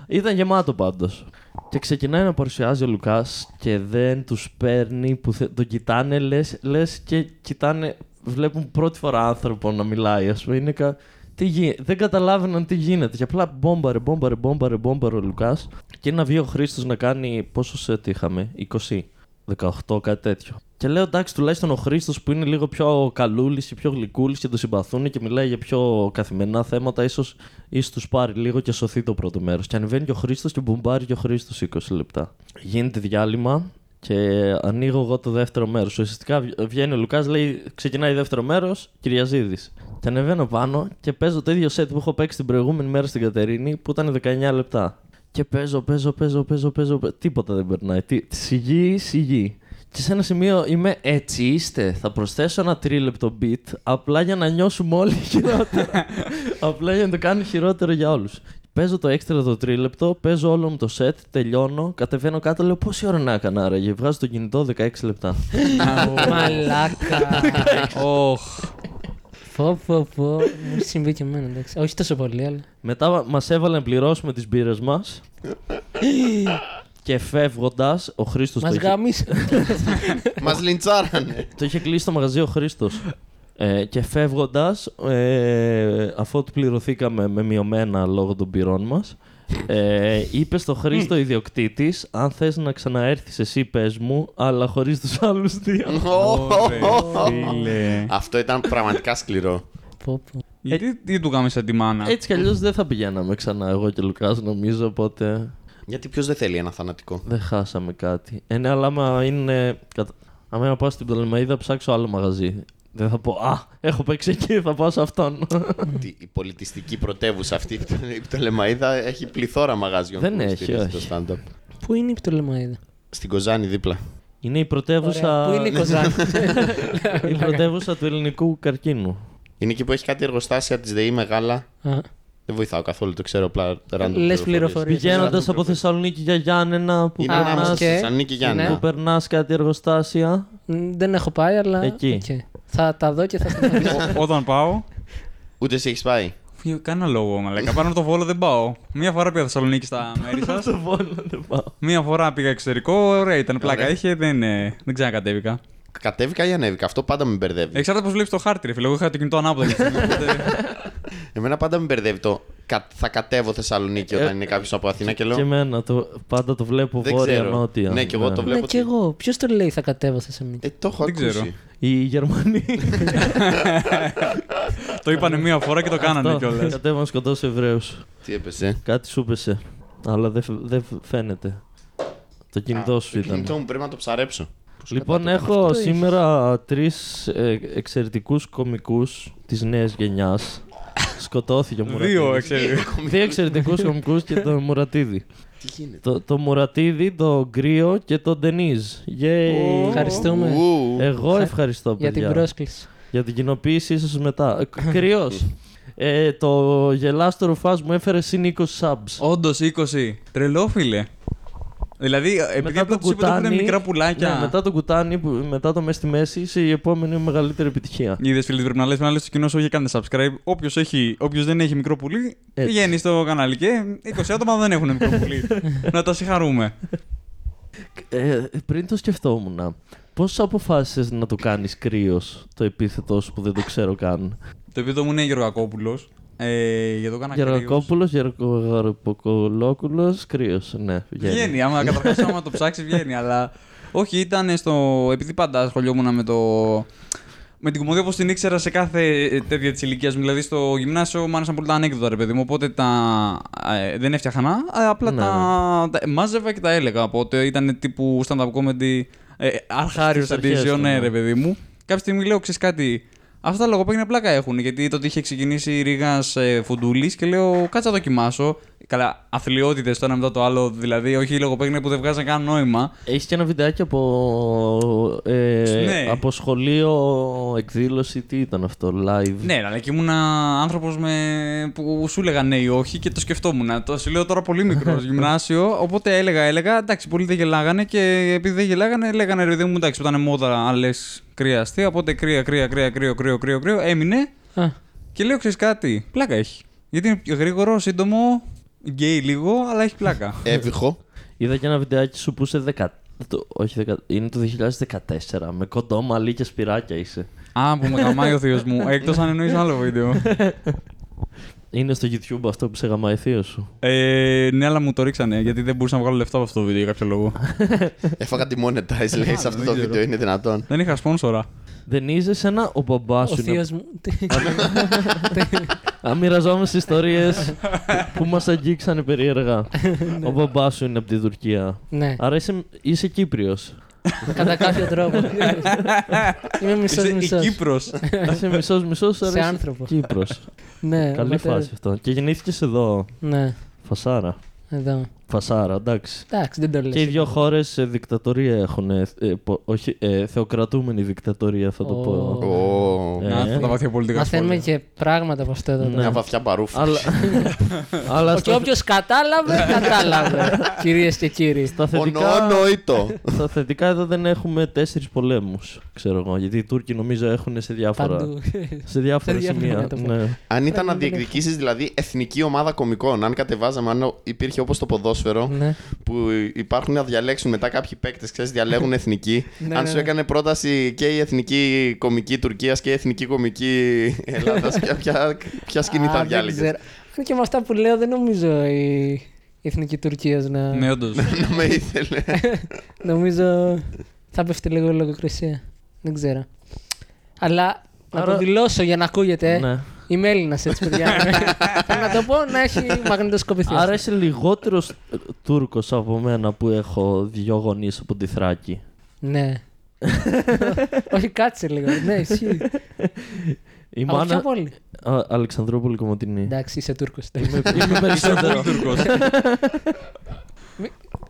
Ήταν γεμάτο πάντως. Και ξεκινάει να παρουσιάζει ο Λουκάς και δεν τους παίρνει που θε... τον κοιτάνε, λες λες και κοιτάνε. Βλέπουν πρώτη φορά άνθρωπο να μιλάει, ας πούμε. Είναι κα... τι γι... Δεν καταλάβαιναν τι γίνεται. Και απλά μπόμπαρε, μπόμπαρε, μπόμπαρε, μπόμπαρε ο Λουκάς. Και να βγει ο Χρήστος να κάνει. Πόσο σετ είχαμε, 20. 18, κάτι τέτοιο. Και λέω εντάξει, τουλάχιστον ο Χρήστος που είναι λίγο πιο καλούλης ή πιο γλυκούλης και το συμπαθούν και μιλάει για πιο καθημερινά θέματα, ίσως ίσως τους πάρει λίγο και σωθεί το πρώτο μέρος. Και ανεβαίνει και ο Χρήστος και μπουμπάρει και ο Χρήστος 20 λεπτά. Γίνεται διάλειμμα και ανοίγω εγώ το δεύτερο μέρος. Ουσιαστικά βγ- βγαίνει ο Λουκάς, λέει ξεκινάει δεύτερο μέρος, Κυριαζίδης. Και ανεβαίνω πάνω και παίζω το ίδιο σετ που έχω παίξει την προηγούμενη μέρα στην Κατερίνη που ήταν 19 λεπτά. Και παίζω, παίζω, παίζω, παίζω, παίζω. παίζω. Τίποτα δεν περνάει. Τι, σιγή, σιγή. Και σε ένα σημείο είμαι έτσι είστε. Θα προσθέσω ένα τρίλεπτο beat απλά για να νιώσουμε όλοι χειρότερα. απλά για να το κάνω χειρότερο για όλους. Παίζω το έξτρα το τρίλεπτο, παίζω όλο μου το set, τελειώνω, κατεβαίνω κάτω, λέω πόση ώρα να έκανα άραγε. Βγάζω το κινητό 16 λεπτά. Μαλάκα. Οχ. Πω, πω, πω. Μου έχει συμβεί και εμένα, εντάξει. Όχι τόσο πολύ, αλλά. Μετά μα έβαλαν να πληρώσουμε τις μπύρες μας. και φεύγοντας, ο Χρήστος Μας το, είχε- γάμισε. Μας λιντσάρανε. το είχε κλείσει το μαγαζί ο Χρήστος. Ε, και φεύγοντας, ε, αφού του πληρωθήκαμε με μειωμένα λόγω των πυρών μας, ε, είπες στο Χρήστο ιδιοκτήτης: Αν θες να ξαναέρθεις, εσύ πες μου, αλλά χωρίς τους άλλους δύο. Ωραία, φίλε. Αυτό ήταν πραγματικά σκληρό. Πω, πω. Γιατί τι του κάνουμε σαν τη μάνα; Έτσι κι αλλιώς δεν θα πηγαίναμε ξανά εγώ και ο Λουκάς, νομίζω. Οπότε Γιατί ποιος δεν θέλει ένα θανατικό; δεν χάσαμε κάτι. Ε, ναι, αλλά άμα είναι. κατα- Άμα να πάω στην Πτολεμαίδα, ψάξω άλλο μαγαζί. Δεν θα πω Α, έχω παίξει εκεί, θα πάω σε αυτόν. Τι- Η πολιτιστική πρωτεύουσα αυτή η Πτολεμαίδα έχει πληθώρα μαγαζιών. Δεν που έχει, στηρίζει όχι. Το stand-up. Πού είναι η Πτολεμαίδα. Στην Κοζάνη δίπλα. είναι η πρωτεύουσα. Πού είναι η Κοζάνη; η πρωτεύουσα του ελληνικού καρκίνου. Είναι εκεί που έχει κάτι εργοστάσια της ΔΕΗ μεγάλα. Α, Δεν βοηθάω καθόλου, το ξέρω απλά. random Λες πληροφορίες. Πηγαίνοντας από Θεσσαλονίκη για Γιάννενα που Είναι Α, ανάμεσα περνάς- στη και- Θεσσαλονίκη και Γιάννενα. Ναι. που περνάς κάτι εργοστάσια. Μ, Δεν έχω πάει, αλλά. Εκεί. οκ. Θα τα δω και θα σταματήσω. Ό- Όταν πάω. Ούτε εσύ έχεις πάει; Για Κάνα λόγο, μαλάκα. Πάνω από το Βόλο δεν πάω. Μία φορά πήγα Θεσσαλονίκη στα μέρη σας. Στο Βόλο δεν πάω. Μία φορά πήγα εξωτερικό, ωραία ήταν. Πλάκα Ωραία. είχε, δεν, ε, δεν ξανακατέβηκα. Κατέβηκα ή ανέβηκα. Αυτό πάντα με μπερδεύει. Εξαρτάται πώς βλέπεις το χάρτη, ρε φίλε. Εγώ είχα το κινητό ανάποδα. εκείνη τη στιγμή, οπότε- Εμένα πάντα με μπερδεύει το κα- θα κατέβω Θεσσαλονίκη όταν είναι κάποιος από Αθήνα και λέω. Και εμένα το, πάντα το βλέπω Δεν ξέρω. βόρεια-νότια. Ναι, και εγώ το Ναι, βλέπω και ότι- εγώ. Ποιος το λέει θα κατέβω Θεσσαλονίκη; Ε, το έχω Δεν ξέρω. ακούσει. Οι Γερμανοί. το είπανε μία φορά και το κάνανε Αυτό. κιόλας. Κατέβαν να σκοτώσει Εβραίους. Τι έπεσε; Κάτι σου έπεσε. Αλλά δεν φ- δεν φ- φαίνεται. Το κινητό σου Το ήταν. κινητό μου πρέπει να το ψαρέψω. Λοιπόν, κατά το- έχω Αυτό σήμερα τρεις εξαιρετικούς κομικούς της νέας γενιάς. Σκοτώθηκε ο Μουρατίδης. Δύο, ξέρει. Δύο εξαιρετικούς κομικού και τον Μουρατίδη. Τι γίνεται; Το, το Μουρατίδη, το Γκρίο και τον Ντενίζ. Yay. Ευχαριστούμε Ου. Εγώ ευχαριστώ, για παιδιά. την πρόσκληση. Για την κοινοποίηση σας μετά. Κρυός. ε, το γελάστο ρουφά μου έφερε συν 20 subs. Όντως 20. Τρελό, φίλε. Δηλαδή, επειδή Μετά απλά το του είπε ότι έχουν κουτάνι- μικρά πουλάκια. Ναι, μετά το κουτάνι, που, μετά το μες στη μέση, είσαι η επόμενη μεγαλύτερη επιτυχία. Είδες φίλε, πρέπει να λες να λες στο κοινό σου, όχι κάντε subscribe. Όποιος όποιος δεν έχει μικρό πουλί, Έτσι. πηγαίνει στο κανάλι. Και 20 άτομα δεν έχουν μικρό πουλί. να τα συγχαρούμε. Ε, πριν το σκεφτόμουν, πώς αποφάσισες να το κάνεις κρύος το επίθετό σου που δεν το ξέρω καν; Το επίθετο μου είναι Γεωργακόπουλος. Ε, για το κάνα Γερακόπουλο, Γερακοπολόκουλο, κρύος. Ναι, βγαίνει. Βγαίνει, άμα καταρχάς άμα το ψάξεις, βγαίνει. Αλλά όχι, ήταν στο. Επειδή πάντα ασχολιόμουν με το. Με την κομμωδία όπως την ήξερα σε κάθε ε, τέτοια της ηλικίας μου. Δηλαδή στο γυμνάσιο μου άρεσαν πολύ τα ανέκδοτα, ρε παιδί μου. Οπότε τα. ε, δεν έφτιαχνα, ε, απλά Ναι, τα, τα- Μάζευα και τα έλεγα. Οπότε ήταν τύπου stand-up comedy. Ε, Αρχάριο Στις αρχές edition, του, ναι, ναι. ρε παιδί μου. Κάποια στιγμή λέω, ξέρεις κάτι. Αυτά τα λογοπαίγνια πλάκα έχουν. Γιατί τότε είχε ξεκινήσει η Ρίγα ε, Φουντούλης και λέω, κάτσα να δοκιμάσω. Καλά, αθλειότητες το ένα μετά το άλλο. Δηλαδή, όχι λογοπαίγνια που δεν βγάζαν καν νόημα. Έχεις και ένα βιντεάκι από, ε, Ναι. από σχολείο εκδήλωση. Τι ήταν αυτό, live; Ναι, αλλά και ήμουν άνθρωπος με... που σου έλεγαν ναι ή όχι και το σκεφτόμουν. Το σου λέω τώρα πολύ μικρός γυμνάσιο. Οπότε έλεγα, έλεγα. Εντάξει, πολλοί δεν γελάγανε και επειδή δεν γελάγανε, λέγανε ρε παιδί μου εντάξει, όταν είναι μόδα, άλλε κρύα αστεία. Οπότε κρύα, κρύα, κρύα, κρύο, κρύο, κρύο, κρύο. Έμεινε Α, και λέω ξέρεις κάτι. Πλάκα έχει. Γιατί είναι πιο γρήγορο, σύντομο, γκέι λίγο, αλλά έχει πλάκα. Έβυχο. Είδα και ένα βιντεάκι σου που είσαι 10. Το, όχι, 10, είναι το 2014. Με κοντό μαλλί και σπυράκια είσαι. Α, που με γαμάει ο θείος μου. Εκτός αν εννοείς άλλο βίντεο. Είναι στο YouTube αυτό που σε γαμάει ο θείος σου; Ε, ναι, αλλά μου το ρίξανε γιατί δεν μπορούσα να βγάλω λεφτά από αυτό το βίντεο για κάποιο λόγο. Έφαγα demonetize, λέει, σε αυτό δεν το ξέρω. βίντεο. Είναι δυνατόν. δεν είχα σπόνσορα. Δεν είσαι ένα ο μπαμπάς ο σου. θείος Είναι... μου. Αν μοιραζόμαστε ιστορίες που μας αγγίξανε περίεργα. ο μπαμπάς σου είναι από τη Τουρκία. Ναι, Άρα είσαι, είσαι Κύπριος. κατά κάποιο τρόπο. Είμαι μισός Είσαι η μισός. Κύπρος. είσαι μισός μισός, άρα Σε είσαι άνθρωπο. Κύπρος. Ναι, Καλή πατέρα- φάση αυτό. Και γεννήθηκες εδώ. Ναι, Φασάρα. εδώ. Φασάρα, εντάξει. Εντάξει, δεν το λες. Και οι δύο χώρες δικτατορία έχουν. ε, πο- όχι, ε, θεοκρατούμενη δικτατορία θα το Ω. πω. Ω. Ω, Ε, Να, αυτά τα βαθιά πολιτικά Μαθαίνουμε σχόλια. και πράγματα από αυτό εδώ. Ναι. Μια βαθιά παρούφα. Αλλά, αλλά Και στα, όποιος κατάλαβε, κατάλαβε. Κυρίες και κύριοι. στα θετικά, Ονονοήτο. στα θετικά εδώ δεν έχουμε τέσσερις πολέμους. Ξέρω εγώ. Γιατί οι Τούρκοι νομίζω έχουν σε διάφορα, Παντού. σε διάφορα Σε διάφορα σημεία. μέτωπα. Ναι. Αν ήταν να δεν έχω. διεκδικήσει δηλαδή εθνική ομάδα κομικών, αν κατεβάζαμε, αν υπήρχε όπως το ποδόσφαιρο, Ναι. που υπάρχουν να διαλέξουν μετά κάποιοι παίκτες, ξέρεις, διαλέγουν εθνική. Ναι, αν ναι, σου ναι. έκανε πρόταση και η εθνική κομική Τουρκίας και η εθνική κομική Ελλάδας, ποια, ποια, ποια σκηνή Α, θα δεν διάλεγες; ξέρω. Αν και με αυτά που λέω, δεν νομίζω η, η εθνική Τουρκίας να. Ναι, όντως. Να με ήθελε. Νομίζω θα πέφτει λίγο η λογοκρισία. Δεν ξέρω. Αλλά να Άρα- το δηλώσω για να ακούγεται. Ναι. Είμαι Έλληνας έτσι, παιδιά. Θέλω να το πω να έχει μαγνητοσκοπηθεί. Άρα είσαι λιγότερος Τούρκος από μένα που έχω δύο γονείς από τη Θράκη. Ναι. Όχι, κάτσε λίγο. Ναι, ισχύει. Η Από ποια μάνα. πόλη; Α, Αλεξανδρούπολη Κομωτινή. Εντάξει, είσαι Τούρκος. Είμαι, είμαι περισσότερο. Τουρκός.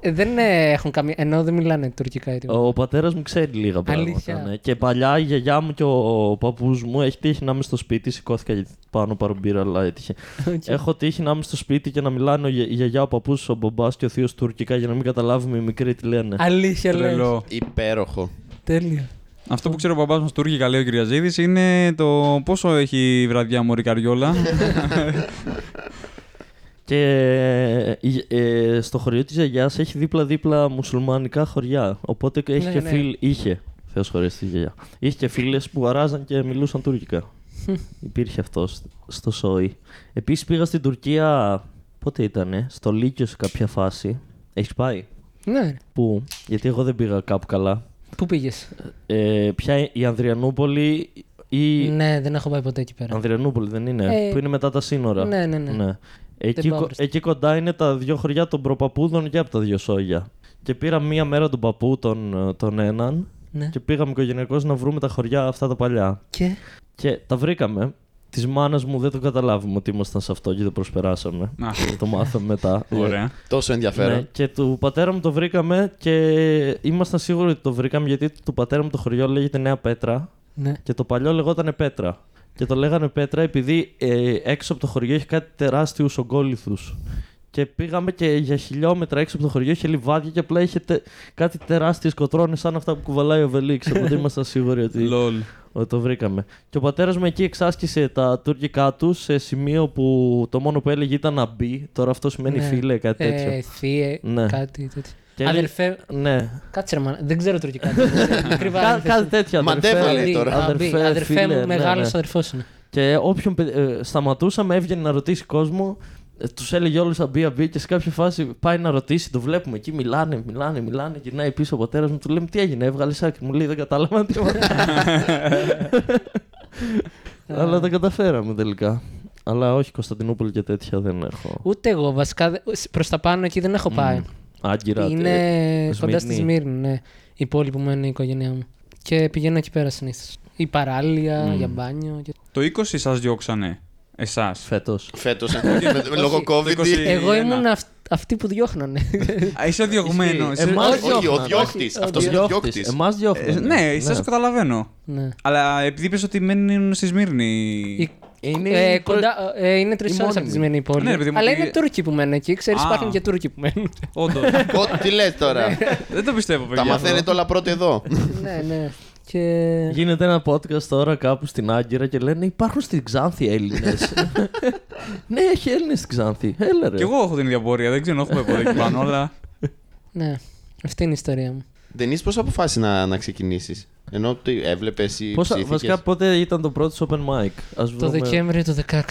δεν ε, έχουν καμία. ενώ δεν μιλάνε τουρκικά ή τίποτα. Ο πατέρας μου ξέρει λίγα πράγματα. Αλήθεια. Ναι. Και παλιά η γιαγιά μου και ο παππούς μου έχει τύχει να είμαι στο σπίτι. Σηκώθηκα γιατί πάνω πάρω μπύρα, αλλά έτυχε. Έχω τύχει να είμαι στο σπίτι και να μιλάνε ο γε- η γιαγιά, ο παππούς, ο μπαμπάς και ο θείος τουρκικά για να μην καταλάβουμε οι μικροί τι λένε. Αλήθεια λες. Τρελό. Υπέροχο. Τέλεια. Αυτό που ξέρω ο μπαμπάς μας τουρκικά λέει ο Κυριαζίδης είναι το πόσο έχει η βραδιά μωρή καριόλα. Και ε, ε, στο χωριό της γιαγιάς έχει δίπλα-δίπλα μουσουλμανικά χωριά. Οπότε και έχει Ναι, και ναι. φίλ, είχε. Θεός χωρίς τη γιαγιά. Είχε και φίλες που αράζαν και μιλούσαν τουρκικά. Υπήρχε αυτό σ- στο Σόι. Επίσης πήγα στην Τουρκία. Πότε ήτανε, στο Λύκειο σε κάποια φάση. Έχεις πάει; Ναι. Πού, γιατί εγώ δεν πήγα κάπου καλά. Πού πήγες; Ε, ποια η Ανδριανούπολη ή. Ναι, δεν έχω πάει ποτέ εκεί πέρα. Ανδριανούπολη δεν είναι, Ε, που είναι μετά τα σύνορα. Ναι, ναι, ναι. Εκεί, πάω κο- μπροστά. εκεί κοντά είναι τα δύο χωριά των προπαπούδων και από τα δύο σόγια. Και πήρα μία μέρα τον παππού, τον, ε, τον έναν, ναι. και πήγαμε οικογενειακώς να βρούμε τα χωριά αυτά τα παλιά. Και; Και τα βρήκαμε. Της μάνας μου δεν το καταλάβουμε ότι ήμασταν σε αυτό και δεν προσπεράσαμε. Α. το μάθαμε μετά. Ωραία. Τόσο Ναι, ενδιαφέρον. και του πατέρα μου το βρήκαμε και ήμασταν σίγουροι ότι το βρήκαμε γιατί του πατέρα μου το χωριό λέγεται Νέα Πέτρα Ναι. και το παλιό λεγόταν Πέτρα. Και το λέγανε Πέτρα επειδή ε, έξω από το χωριό έχει κάτι τεράστιους ογκόληθους. Και πήγαμε και για χιλιόμετρα έξω από το χωριό είχε λιβάδια και απλά είχε τε- κάτι τεράστιες κοτρώνες σαν αυτά που κουβαλάει ο Βελίξ. Οπότε ήμασταν σίγουροι ότι, Λολ. ότι το βρήκαμε. Και ο πατέρας μου εκεί εξάσκησε τα τουρκικά του σε σημείο που το μόνο που έλεγε ήταν να μπει. Τώρα αυτό σημαίνει Ναι. φίλε, κάτι τέτοιο. Ε, θύε, Ναι. κάτι τέτοιο. Και έλεγε- Αδερφέ. Ναι. Κάτσε ρε, μάνα. δεν ξέρω τουρκικά. Μικρή Κά- παρένθεση. Κάτι τέτοιο. Μαντέβα αδερφέ. λέει τώρα. Αδερφέ, αδερφέ φίλε, ναι, μου, μεγάλο ναι. αδερφός είναι. Και όποιον παι- ε, σταματούσαμε, έβγαινε να ρωτήσει κόσμο. Τους έλεγε όλους να μπει, να μπει και σε κάποια φάση πάει να ρωτήσει. Το βλέπουμε εκεί, μιλάνε, μιλάνε, μιλάνε. Γυρνάει πίσω ο πατέρας μου, του λέμε τι έγινε, έβγαλε άκρη. Μου λέει δεν κατάλαβα τίποτα. Αλλά τα καταφέραμε τελικά. Αλλά όχι Κωνσταντινούπολη και τέτοια δεν έχω. Ούτε εγώ βασικά προς τα πάνω εκεί δεν έχω πάει. Άγκυρα. Είναι ε, κοντά στη Σμύρνη. Σμύρνη, ναι. Η πόλη που μένει η οικογένειά μου. Και πηγαίνω εκεί πέρα συνήθως. Ή παράλια, Μμμ. για μπάνιο. Και... Το 20 σας διώξανε. Εσάς. Φέτος. Φέτος. Λόγω Όχι. COVID. Το 20. Εγώ ένα. ήμουν αυ- αυτοί που διώχνανε. Α, είσαι διωγμένο. Ισχύει. Εμάς Όχι, ο διώχναν. διώκτης. Όχι, Αυτός ο είναι ο Διώχτης. διώκτης. Εμάς διώχνουν. Ναι, εσάς το καταλαβαίνω. ναι. Αλλά επειδή είπες ότι μένουν στη Σμύρνη. Η- Είναι ε, η προ- κοντά, ε, είναι τρεις η ώρες από τη μόνιμη. Σμύρνη η πόλη. Ναι, ρε παιδί μου, Αλλά ότι- είναι Τούρκοι που μένουν εκεί. Ξέρεις, Α. υπάρχουν και Τούρκοι που μένουν. Όντως. Τι λες τώρα; Δεν το πιστεύω, παιδιά. Τα μαθαίνετε όλα πρώτα εδώ. ναι, ναι. Και... Γίνεται ένα podcast τώρα κάπου στην Άγκυρα και λένε Υπάρχουν στην Ξάνθη Έλληνες. ναι, έχει Έλληνες στην Ξάνθη. Έλα ρε. Κι εγώ έχω την ίδια πορεία. Δεν ξέρω αν έχουμε ποτέ εκεί πάνω, αλλά. ναι, αυτή είναι η ιστορία μου. Δεν είσαι πώς αποφάσισε να, να ξεκινήσεις; Ενώ ότι έβλεπες ή Πόσα, ψήθηκες. βασικά πότε ήταν το πρώτο σου open mic; Ας Το βρούμε... Δεκέμβριο του 16.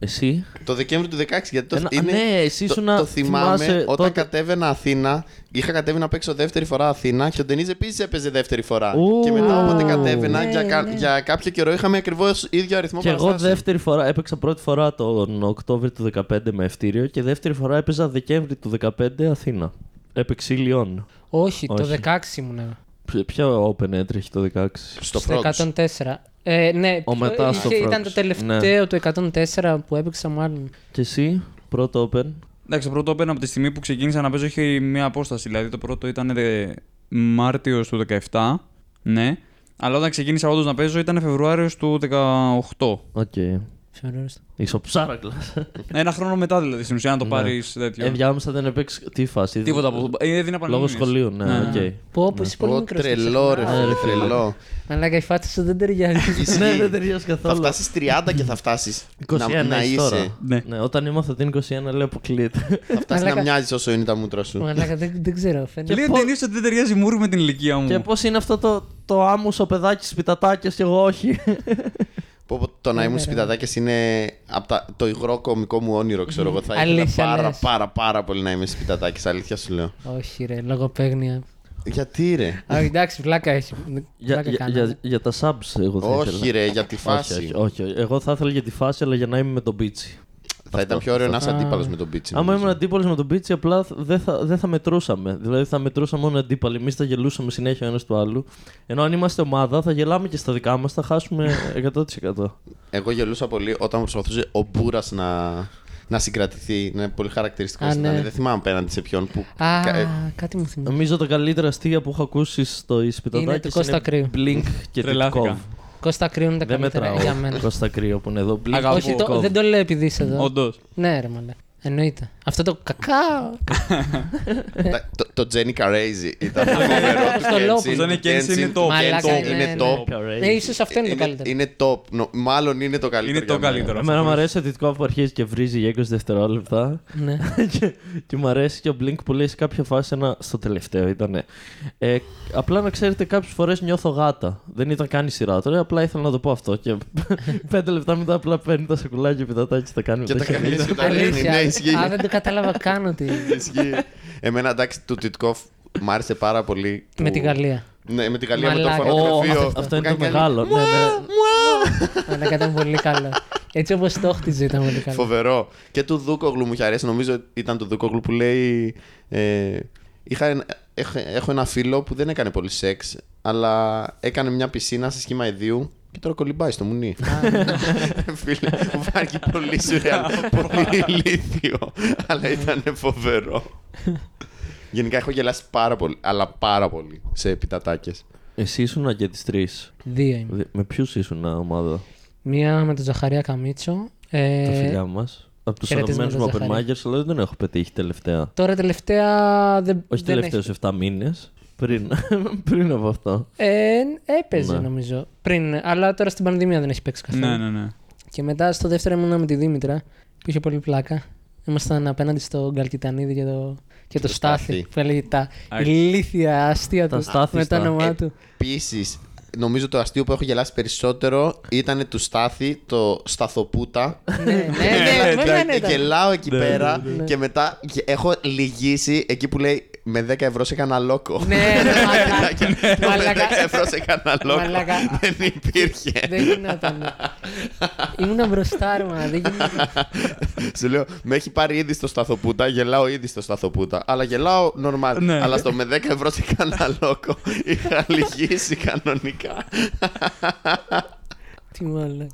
Εσύ. Το Δεκέμβριο του 16, γιατί το, Ένα- είναι, ναι, εσύ το, ήσουν να το θυμάμαι θυμάσαι όταν τότε- κατέβαινα Αθήνα. Είχα κατέβει να παίξω δεύτερη φορά Αθήνα και ο Ντενίζ επίσης έπαιζε δεύτερη φορά. Ου. και μετά όποτε κατέβαινα, Ναι, για, κα- ναι. για κάποιο καιρό είχαμε ακριβώς ίδιο αριθμό Και εγώ παραστάσεων. δεύτερη φορά έπαιξα πρώτη φορά τον Οκτώβριο του 2015 με ευτήριο και δεύτερη φορά έπαιζα Δεκέμβρη του 2015 Αθήνα. Έπαιξε η Λιόν. Όχι, το Όχι. 16 ήμουν. Ποιο- Ποιο open έτρεχε το 16. Στο Στο Frogs. 104. Ε, ναι, Ο μετάς είχε- στο ήταν Frogs. το τελευταίο του 104 που έπαιξα μάλλον. Και εσύ, πρώτο open; Εντάξει, το πρώτο open από τη στιγμή που ξεκίνησα να παίζω έχει μια απόσταση. Δηλαδή το πρώτο ήταν Μάρτιος του 17. Ναι. Αλλά όταν ξεκίνησα όντως να παίζω ήταν Φεβρουάριος του 18. Οκ. Φεβρουάριος. Είσαι ψάρακλα. Ένα χρόνο μετά δηλαδή στην ουσία να το Ναι. πάρεις τέτοιο. Ενδιάμεσα δεν έπαιξε. Τι φάση. Τίποτα από Ε, έδινα Λόγω πανελλήνιες. σχολείου, ναι, Ναι. οκ. Πω, πω, είσαι πολύ Ω, μικρός. τρελό, ρε, Ναι, φίλε, ρε, φίλε. τρελό. Αλλά η φάτσα σου δεν ταιριάζει. Ισχύει. Ναι, δεν ταιριάζει Θα καθόλου. φτάσεις 30 και θα φτάσεις 21 να, να είσαι είσαι. τώρα. Ναι. Ναι, όταν ήμουν την 21 λέω αποκλείεται. Θα φτάσεις να Μαλάκα. μοιάζεις όσο είναι τα μούτρα σου. Μαλάκα, δεν, δεν ξέρω. Φαίνεται. Λέει πώς- ταινίε ότι δεν ταιριάζει μούρι με την ηλικία μου. και πώς είναι αυτό το, το άμουσο παιδάκι σπιτατάκια και εγώ όχι. Πω, πω, το να ήμουν Ναι, ρε. σπιτατάκες είναι απ' τα- το υγρό κομικό μου όνειρο, ξέρω εγώ. Θα ήθελα Αλήθεια πάρα, λες. πάρα, πάρα πολύ να είμαι σπιτατάκης, αλήθεια σου λέω. Όχι, ρε, λογοπαίγνια. Γιατί ρε; Α, εντάξει, βλάκα έχει. για, Βλάκα για, κάνω. για, για τα subs εγώ θα όχι ήθελα. ρε, για τη Όχι, φάση. όχι, όχι, όχι. Εγώ θα ήθελα για τη φάση, αλλά για να είμαι με τον Πίτσι. Θα ήταν πιο ωραίο να είσαι Α. αντίπαλος με τον Πίτσι. Άμα νομίζω. ήμουν αντίπαλος με τον Πίτσι, απλά δεν θα, δεν θα μετρούσαμε. Δηλαδή θα μετρούσαμε μόνο αντίπαλοι. Εμείς θα γελούσαμε συνέχεια ο ένας του άλλου. Ενώ αν είμαστε ομάδα, θα γελάμε και στα δικά μας, θα χάσουμε 100%. Εγώ γελούσα πολύ όταν προσπαθούσε ο Μπούρας να, να συγκρατηθεί. Είναι πολύ χαρακτηριστικό. Α, ήταν. ναι. Δεν θυμάμαι απέναντι σε ποιον που. Α, κα- ε, κάτι μου θυμίζει. Νομίζω τα καλύτερα αστεία που έχω ακούσει στο Ισπιτοδάκι Είναι του Κώστα Κρύου. Blink και Τρελάθηκα. Titkov. Κώστα Κρύο είναι τα Δεν καλύτερα μετράω. για μένα. Κώστα Κρύο που είναι εδώ. Blink Αγαπώ. και Όχι, το, Titkov. δεν το λέω επειδή είσαι εδώ. Όντως. Ναι, ρε, μαλάκα. Εννοείται. Αυτό το κακάο. τα- το, το Jenny Crazy ήταν το φοβερό του Στο Lopez. Kenshin. Το Jenny Kenshin είναι top. Μαλάκα, Kenshin ναι, είναι ναι. top. Crazy. Ναι, ίσως αυτό είναι το Είναι, καλύτερο. είναι top. Νο- μάλλον είναι το καλύτερο. Είναι το για μένα. καλύτερο. Εμένα μου αρέσει ο Titkov που αρχίζει και βρίζει για 20 δευτερόλεπτα. Ναι. και, και μου αρέσει και ο Blink που λέει σε κάποια φάση ένα. Στο τελευταίο ήταν. Ε, απλά να ξέρετε, κάποιες φορές νιώθω γάτα. Δεν ήταν καν η σειρά τώρα, απλά ήθελα να το πω αυτό. Και πέντε λεπτά μετά απλά παίρνει τα σακουλάκια και πιτατάκι και τα κάνει Και με τα τα χέρια. κάνει και τα ρίχνει. Ναι, ισχύει. Α, δεν το κατάλαβα καν ότι. Ισχύει. Εμένα εντάξει, του Τιτκόφ μ' άρεσε πάρα πολύ. που- με τη Γαλλία. Ναι, με τη Γαλλία με το Μαλάκα. φωνοτροφείο. Ω, αυτό που είναι το κάνει καλή- μεγάλο. Ναι, ναι. Αλλά ήταν πολύ καλό. Έτσι όπως το χτίζε ήταν πολύ καλό. Φοβερό. Και του Δούκογλου μου είχε αρέσει. Νομίζω ήταν του Δούκογλου που λέει. Ε, είχα, ένα- έχω, έχω ένα φίλο που δεν έκανε πολύ σεξ, αλλά έκανε μια πισίνα σε σχήμα ιδίου και τώρα κολυμπάει στο μουνί. Φίλε, μου φάνηκε πολύ σουρεάλ, πολύ ηλίθιο, αλλά ήταν φοβερό. Γενικά έχω γελάσει πάρα πολύ, αλλά πάρα πολύ σε επιτατάκες. Εσύ ήσουν και τις τρεις. Δύο είμαι. Με ποιους ήσουν ομάδα, Μία με τον Ζαχαρία Καμίτσο. Ε, τα φιλιά μας. Από τους χαιρετίσματα, αγαπημένους μου Ζαχαρία. open micers, αλλά δεν τον έχω πετύχει τελευταία. Τώρα τελευταία δεν, Όχι δεν τελευταίους έχει- 7 μήνες. Πριν, πριν από αυτό. Ε, έπαιζε Ναι. νομίζω. Πριν, αλλά τώρα στην πανδημία δεν έχει παίξει καθόλου. Ναι, ναι, ναι. Και μετά στο δεύτερο ήμουνα με τη Δήμητρα, που είχε πολύ πλάκα. Ήμασταν απέναντι στο Γκαλκιτανίδη και το, και το, το Στάθη, Στάθη. που έλεγε τα Α, ηλίθια αστεία τα του Στάθη με το στα- όνομά Ε, του. Επίσης, νομίζω το αστείο που έχω γελάσει περισσότερο ήταν του Στάθη, το Σταθοπούτα. ναι, ναι, ναι, βέβαια ναι, Και ήταν. γελάω εκεί Ναι, πέρα ναι, ναι. και μετά και έχω λυγίσει εκεί που λέει με 10 ευρώ σε κανένα λόκο. Ναι, ναι, μαλάκα. με 10 Μαλάκα. ευρώ σε κανένα λόκο. Μαλάκα. Δεν υπήρχε. Δεν γινόταν. Ήμουνα μπροστά, ρε, μα, δεν γινόταν. Σου λέω, με έχει πάρει ήδη στο σταθοπούτα, γελάω ήδη στο σταθοπούτα. Αλλά γελάω normal. Ναι. Αλλά στο με 10 ευρώ σε κανένα λόκο είχα λυγίσει κανονικά. Τι μαλάκα.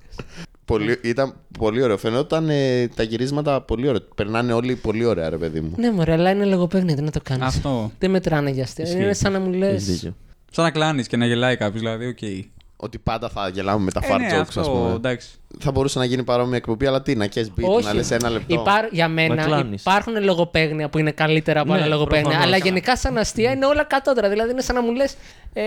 Πολύ, ήταν πολύ ωραίο. Φαινόταν ε, τα γυρίσματα πολύ ωραία. Περνάνε όλοι πολύ ωραία, ρε παιδί μου. Ναι, μωρέ, αλλά είναι λογοπαίγνια, δεν να το κάνεις. Αυτό. Δεν μετράνε για αστεία. Ισχύει. Είναι σαν να μου λες. Έχεις δίκιο. Σαν να κλάνεις και να γελάει κάποιος, δηλαδή, οκ. Ότι πάντα θα γελάμε με τα Ε, fart ναι, jokes, αυτό, ας πούμε. εντάξει. Θα μπορούσε να γίνει παρόμοια εκπομπή, αλλά τι, να κες beat, να λες ένα λεπτό. Υπάρ, για Να μένα κλάνεις. υπάρχουν λογοπαίγνια που είναι καλύτερα από Ναι, άλλα λογοπαίγνια. προφανώς. Αλλά γενικά σαν αστεία είναι όλα κατώτερα. Δηλαδή είναι σαν να μου λες ε,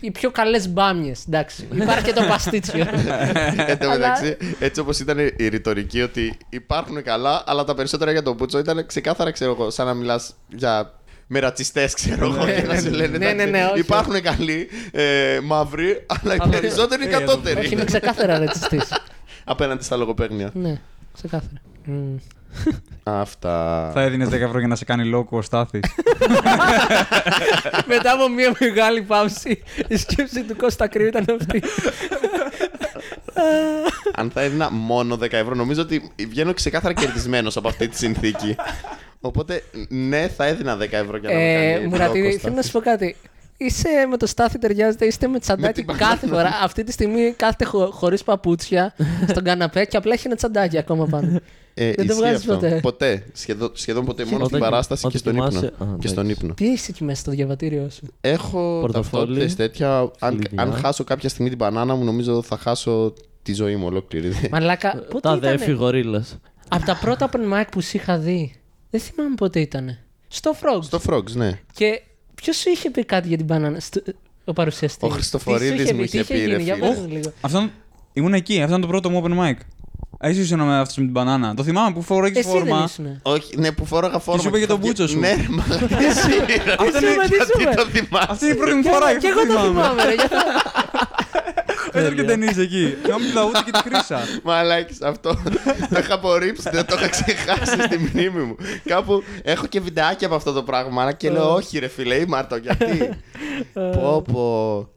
οι πιο καλές μπάμιες. Εντάξει. Υπάρχει και το παστίτσιο. Εν τω Αλλά- μεταξύ, έτσι όπως ήταν η ρητορική ότι υπάρχουν καλά, αλλά τα περισσότερα για τον Πούτσο ήταν ξεκάθαρα, ξέρω εγώ, σαν να μιλάς για. Με ρατσιστέ, ξέρω εγώ, και να σου λένε. Ναι, ναι, εντάξει, ναι, όχι. Υπάρχουν καλοί ε, μαύροι, αλλά οι Αλλά- περισσότεροι Ε, Όχι, είναι κατώτεροι. ξεκάθαρα ρετσιστής. Απέναντι στα λογοπαίγνια. ναι, ξεκάθαρα. Μμ. Αυτά. Θα έδινες 10 ευρώ για να σε κάνει λόγο ο Στάθης. Μετά από μια μεγάλη παύση, η σκέψη του Κώστα Κρύου ήταν αυτή. Αν θα έδινα μόνο 10 ευρώ, νομίζω ότι βγαίνω ξεκάθαρα κερδισμένος από αυτή τη συνθήκη. Οπότε, ναι, θα έδινα 10 ευρώ για να με Ε, κάνει Μουρατίδη, λόγο, θέλω να σου πω κάτι. Είσαι με το στάθι ταιριάζεται, είστε με τσαντάκι την κάθε φορά. Αυτή τη στιγμή κάθεται χω, χωρίς παπούτσια στον καναπέ και απλά έχει ένα τσαντάκι ακόμα πάνω. Ε, Δεν το ισχύει βγάζεις αυτό. ποτέ; Ποτέ. Σχεδόν, σχεδόν ποτέ. Μόνο Όταν- στην παράσταση και όταν στον κοιμάσαι- ύπνο. Α, Και στον εντάξει. ύπνο. Τι έχει εκεί μέσα στο διαβατήριό σου; Έχω Πορτοφόλι, ταυτότητες τέτοια. Αν, κλειδιά. αν χάσω κάποια στιγμή την μπανάνα μου, νομίζω θα χάσω τη ζωή μου ολόκληρη. Μαλάκα. Πότε Τα αδέφη ήτανε; γορίλας. Από τα πρώτα open mic που σου είχα δει. Δεν θυμάμαι πότε ήταν. Στο Frogs. Στο Frogs, ναι. Και ποιος σου είχε πει κάτι για την μπανάνα. Στο... Ο παρουσιαστή; Ο Χριστοφορίδης μου είχε πει, ρε Για φίλε. πες λίγο. Αυτό ήμουν εκεί, αυτό ήταν το πρώτο μου open mic. Εσύ ήσουν με αυτός με την μπανάνα. Το θυμάμαι που φοράγε Εσύ δεν φόρμα. ήσουν. Όχι, ναι, που φόραγα φόρμα. σου είπε για τον κάποια- μπούτσο σου. Ναι, ρε, μαλάκα. εσύ, ρε. Αυτό είναι- Είσαι, τι σου Γιατί είπες; το θυμάσαι. Αυτή είναι η πρώτη μου Και φορά. εγώ- Και εγώ το θυμάμαι, ρε. γι' αυτό- Έδωσε και ταινίες εκεί. Θυμάμαι την λαούτα και τη χρήσα. Μαλάκης, αυτό το είχα απορρίψει, δεν το είχα ξεχάσει στη μνήμη μου. Κάπου έχω και βιντεάκια από αυτό το πράγμα αλλά και λέω όχι ρε φίλε, ή Μάρτο, γιατί. πω πω.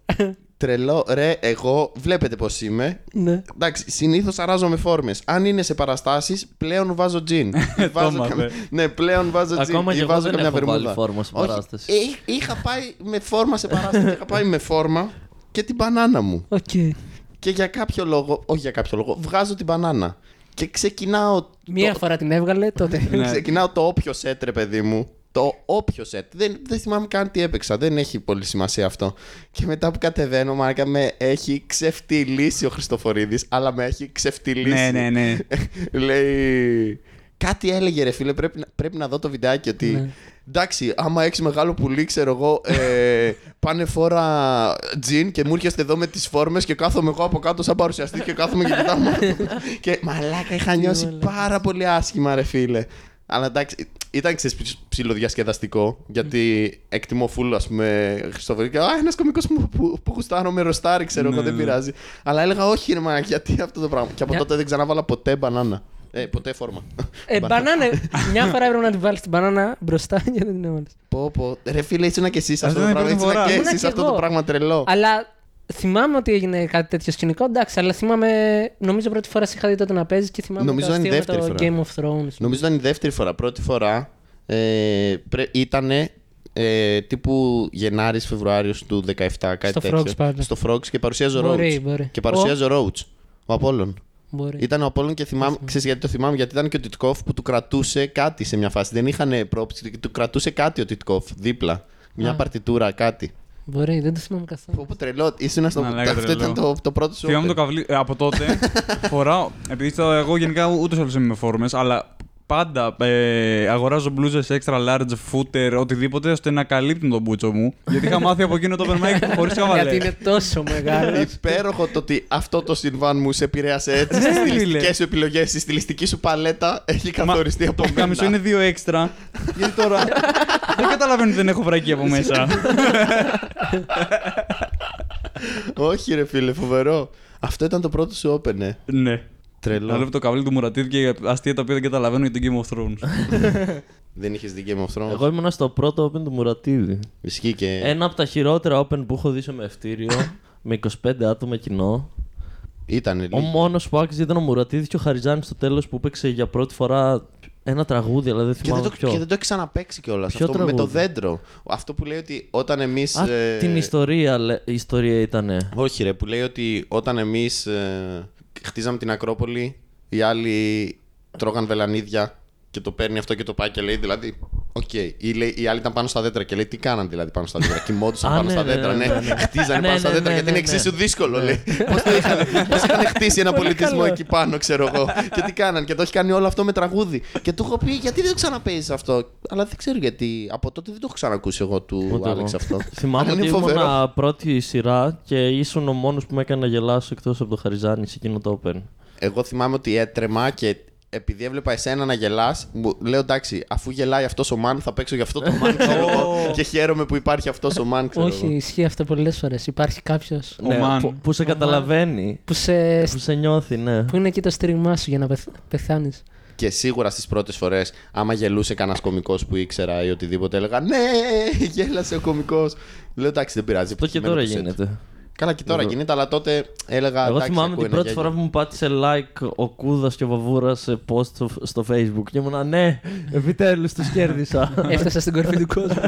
Τρελό. Ρε, εγώ βλέπετε πώς είμαι. Ναι. Εντάξει, συνήθως αράζω με φόρμες. Αν είναι σε παραστάσεις, πλέον βάζω τζιν. Ή βάζω Το καμ- μάθε. Ναι, πλέον βάζω τζιν. Ακόμα ή και εγώ βάζω δεν καμιά έχω βάλει βερμούδα. φόρμα σε Όχι, παράσταση. ε, είχα πάει με φόρμα σε παράσταση. είχα πάει με φόρμα και την μπανάνα μου. Οκ. Και για κάποιο λόγο, όχι για κάποιο λόγο, βγάζω την μπανάνα. Και ξεκινάω. Μία το, φορά την έβγαλε, τότε. Ναι. Ξεκινάω το όποιο σετ, ρε παιδί μου. Το όποιο σετ. Δεν, δεν θυμάμαι καν τι έπαιξα. Δεν έχει πολύ σημασία αυτό. Και μετά που κατεβαίνω, μάρκα με έχει ξεφτυλίσει ο Χριστοφορίδης αλλά με έχει ξεφτυλίσει. Ναι, ναι, ναι. Λέει. Κάτι έλεγε ρε φίλε, πρέπει να, πρέπει να δω το βιντεάκι ότι. Ναι. Εντάξει, άμα έχεις μεγάλο πουλί, ξέρω εγώ, ε, πάνε φόρα τζιν και μου έρχεστε εδώ με τις φόρμες και κάθομαι εγώ από κάτω σαν παρουσιαστή και κάθομαι και κοιτάω. μόνο. και μαλάκα, είχα νιώσει πάρα πολύ άσχημα, ρε φίλε. Αλλά εντάξει, ήταν ξέρεις, ψ- ψιλοδιασκεδαστικό, γιατί εκτιμώ φούλο, ας πούμε, Χριστόφορη. Και, Α, ένας κωμικό που, που, που γουστάρω με ροστάρι, ξέρω εγώ, Ναι, δεν ναι. πειράζει. Αλλά έλεγα, όχι, ρε μα, γιατί αυτό το πράγμα. Και από Μια- τότε δεν ξανάβαλα ποτέ μπανάνα. Ε, ποτέ φόρμα. Ε, μπανάνα. Μια φορά έπρεπε να την βάλεις την μπανάνα μπροστά για να την έβαλες. Πω, πω. Ρε φίλε, ήσουν και εσύ σε αυτό Αυτό το ήταν η πράγμα. πρώτη Ήσουν φορά. και Ήμουνα εσύ σε κι αυτό το εγώ. πράγμα τρελό. Αλλά θυμάμαι ότι έγινε κάτι τέτοιο σκηνικό. Εντάξει, αλλά θυμάμαι. Νομίζω πρώτη φορά σε είχα δει τότε να παίζεις και θυμάμαι Νομίζω το είναι η αστείο με δεύτερη το φορά. Game of Thrones. Νομίζω ήταν η δεύτερη φορά. Πρώτη φορά ε, ήταν ε, τύπου Γενάρης Φεβρουάριος του 17, κάτι Στο τέτοιο. Frogs πάντα. Στο Frogs και παρουσίαζε ο Μπορεί, Roach. μπορεί. Και παρουσίαζε ο Roach. Ο Απόλλων. Μπορεί. Ήταν ο Απόλλων και θυμάμαι, ξέρεις γιατί το θυμάμαι, γιατί ήταν και ο Τιτκόφ που του κρατούσε κάτι σε μια φάση. Δεν είχαν πρόψη, του κρατούσε κάτι ο Τιτκόφ δίπλα. Μια Α. παρτιτούρα, κάτι. Μπορεί, δεν το θυμάμαι καθόλου. Πω, πω, τρελό, ήσουν στο. Μαλάκα, Αυτό τρελό. ήταν το, το πρώτο σου. Θυμάμαι open. το καβλί. ε, από τότε φοράω. Επειδή στο- εγώ γενικά ούτως ή άλλως είμαι με φόρμε, αλλά πάντα ε, αγοράζω μπλούζες extra large, footer, οτιδήποτε, ώστε να καλύπτουν τον μπούτσο μου. Γιατί είχα μάθει από εκείνο το open mic χωρίς Γιατί χαβαλέ. είναι τόσο μεγάλος. Υπέροχο το ότι αυτό το συμβάν μου σε επηρέασε έτσι Ναι, στις φίλε. στιλιστικές σου επιλογές. Η στιλιστική σου παλέτα έχει καθοριστεί από Το κάμισο είναι δύο έξτρα. Γιατί τώρα. δεν καταλαβαίνω ότι δεν έχω βρακή από μέσα. Όχι, ρε φίλε, φοβερό. Αυτό ήταν το πρώτο σου open, ε. ναι. Να Τρελό. βλέπω το καβλί του Μουρατίδη και αστεία τα οποία δεν καταλαβαίνω για το Game of Thrones. Δεν είχες δει Game of Thrones; Εγώ ήμουνα στο πρώτο open του Μουρατίδη. Ισχύει και. Ένα από τα χειρότερα open που έχω δει σε μευτήριο. με 25 άτομα κοινό. Ήταν Ο λίγος. μόνος που άξιζε ήταν ο Μουρατίδη και ο Χαριζάνη στο τέλος που έπαιξε για πρώτη φορά ένα τραγούδι, αλλά δεν Και δεν, θυμάμαι το, ποιο. και δεν το έχει ξαναπέξει κιόλας. Ποιο Αυτό με το τραγούδι; δέντρο. Αυτό που λέει ότι όταν εμείς. Α, την ιστορία, λέ- η ιστορία ήτανε. Όχι, ρε, που λέει ότι όταν εμείς χτίζαμε την Ακρόπολη, οι άλλοι τρώγαν βελανίδια και το παίρνει αυτό και το πάει και λέει δηλαδή. Οκ. Ή λέει, οι άλλοι ήταν πάνω στα δέντρα και λέει τι κάναν δηλαδή πάνω στα δέντρα; Κοιμόντουσαν Α, πάνω ναι, στα ναι, δέντρα. ναι, Ναι, ναι, ναι. χτίζανε Ναι, πάνω στα ναι, δέντρα ναι, γιατί ναι, είναι ναι. εξίσου δύσκολο. Λέει. Πώς το είχαν, πώς είχαν χτίσει ένα πολιτισμό εκεί πάνω, ξέρω εγώ. Και τι κάναν. Και το έχει κάνει όλο αυτό με τραγούδι. Και του έχω πει γιατί δεν το ξαναπαίζεις αυτό; Αλλά δεν ξέρω γιατί. Από τότε δεν το έχω ξανακούσει εγώ του Ούτε Άλεξ εγώ. αυτό. Θυμάμαι Αλλά ότι είναι φοβερό. ήμουν πρώτη σειρά και ήσουν ο μόνος που με έκανε να γελάσω εκτός από το Χαριζάνη σε εκείνο το open. Εγώ θυμάμαι ότι έτρεμα και επειδή έβλεπα εσένα να γελάς, λέω εντάξει, αφού γελάει αυτός ο man, θα παίξω για αυτό το man. ξέρω εγώ. και χαίρομαι που υπάρχει αυτός ο man. Ξέρω Όχι, εγώ. ισχύει αυτό πολλές φορές. Υπάρχει κάποιος Ο man. που, που σε καταλαβαίνει. που, σε... Που σε νιώθει, ναι. που είναι εκεί το στήριγμά σου για να πεθ... πεθάνεις. Και σίγουρα στις πρώτες φορές, άμα γελούσε κανένας κωμικός που ήξερα ή οτιδήποτε, έλεγα Ναι, γέλασε ο κωμικός. Λέω εντάξει, δεν πειράζει. Αυτό και επιτυχημένο τώρα το set». γίνεται. Καλά, και τώρα Εγώ- γίνεται, αλλά τότε έλεγα. Εγώ εντάξει, θυμάμαι ακούει την ένα πρώτη γέλιο. φορά που μου πάτησε like ο Κούδας και ο Βαβούρας σε post στο, στο facebook και ήμουνα ναι, επιτέλους τους κέρδισα. Έφτασα στην κορυφή του κόσμου.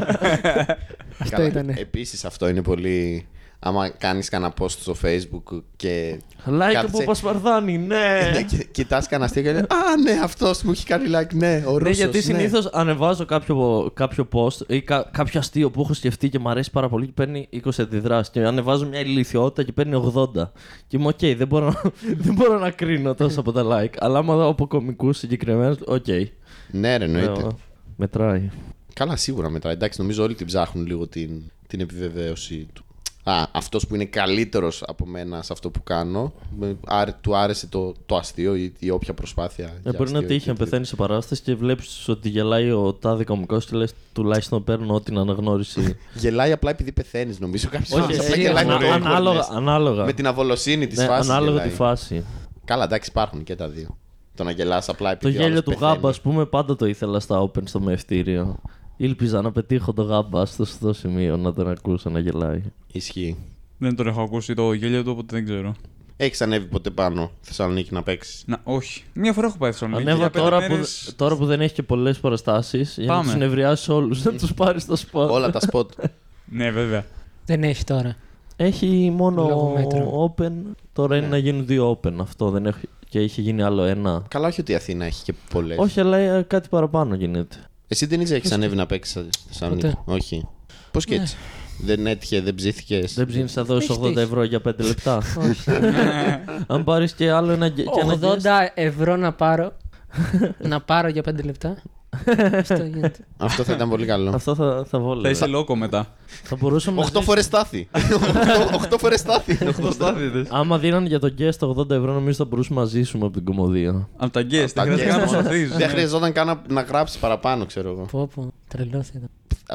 Αυτό ήταν. Επίσης αυτό είναι πολύ. Άμα κάνεις κανένα post στο facebook και. Like κάθεσαι- από Πασπαρδάνη, ναι. Ναι, και κοιτάς κανένα αστείο και λες, Α, ναι, αυτός μου έχει κάνει like. Ναι, ο Ναι, Ρούσος, γιατί ναι». συνήθως ανεβάζω κάποιο, κάποιο post ή κα- κάποιο αστείο που έχω σκεφτεί και μου αρέσει πάρα πολύ και παίρνει 20 αντιδράσεις. Και ανεβάζω μια ηλιθιότητα και παίρνει 80. Και είμαι οκ, δεν, μπορώ, δεν μπορώ να κρίνω τόσο από τα like. Αλλά άμα δω από κωμικούς συγκεκριμένους, οκ. Ναι, ρε, εννοείται. Λέω, Μετράει. Καλά, σίγουρα μετά. Εντάξει, νομίζω όλοι την ψάχνουν λίγο την, την επιβεβαίωση του. Α, αυτός που είναι καλύτερος από μένα σε αυτό που κάνω, με- άρε- του άρεσε το, το αστείο ή, ή όποια προσπάθεια. Ε, για μπορεί να αστείο τύχει να και- πεθαίνει σε παράσταση και βλέπεις ότι γελάει ο τάδε κομικός και λες τουλάχιστον παίρνω την αναγνώριση. Γελάει απλά επειδή πεθαίνεις, νομίζω. Κάποιος Όχι, άλλος απλά εσύ, γελάει με ανα- το ανάλογα, awkwardness. ανάλογα. Με την αβολοσύνη της Ναι, φάσης. ανάλογα τη φάση. Καλά, εντάξει, υπάρχουν και τα δύο. Το να γελάς απλά Το επειδή. ο γέλιο άλλος του πεθαίνει. γάμπα, ας πούμε, πάντα το ήθελα στα open στο μευτήριο. Ήλπιζα να πετύχω το γάμπα στο σωστό σημείο να τον ακούσω να γελάει. Ισχύει. Δεν τον έχω ακούσει το γέλιο του, οπότε δεν ξέρω. Έχεις ανέβει ποτέ πάνω Θεσσαλονίκη να παίξεις; Να, όχι. Μία φορά έχω πάει Θεσσαλονίκη. Ανέβα για πέντε τώρα, που, μέρες- τώρα που δεν έχει και πολλές παραστάσεις για να Πάμε. του συνευριάσει όλους, να τους πάρει στο σπορ. Όλα τα spot. Ναι, βέβαια. Δεν έχει τώρα. Έχει μόνο Λόγω μέτρου. open. Τώρα είναι Ναι. να γίνουν δύο open. Αυτό δεν έχει. Και είχε γίνει άλλο ένα. Καλά, όχι ότι η Αθήνα έχει και πολλές. Όχι, αλλά ε, κάτι παραπάνω γίνεται. Εσύ δεν είσαι, έχεις ανέβει να παίξεις στη Θεσσαλονίκη. Ποτέ. Όχι. Πώς και Ναι. έτσι. Δεν έτυχε, δεν ψήθηκες. Δεν ψήνει να δώσει Έχει 80 τύχει. ευρώ για 5 λεπτά. Όχι. Αν πάρεις και άλλο ένα. Και ένα 80 guest, ευρώ να πάρω. να πάρω για 5 λεπτά. Αυτό γίνεται. Αυτό θα ήταν πολύ καλό. Αυτό θα, θα Θα βόλευε. είσαι λόκο μετά. Θα μπορούσαμε. να 8 φορές στάθη. 8 φορές στάθη. Άμα δίναν για το guest 80 ευρώ, νομίζω θα μπορούσαμε να ζήσουμε από την κομμωδία. Από τα guest. Τα Δεν χρειάζεται να guest. προσπαθείς. Δεν χρειαζόταν καν να- να γράψει παραπάνω, ξέρω εγώ. Πω πω, τρελός θα ήταν.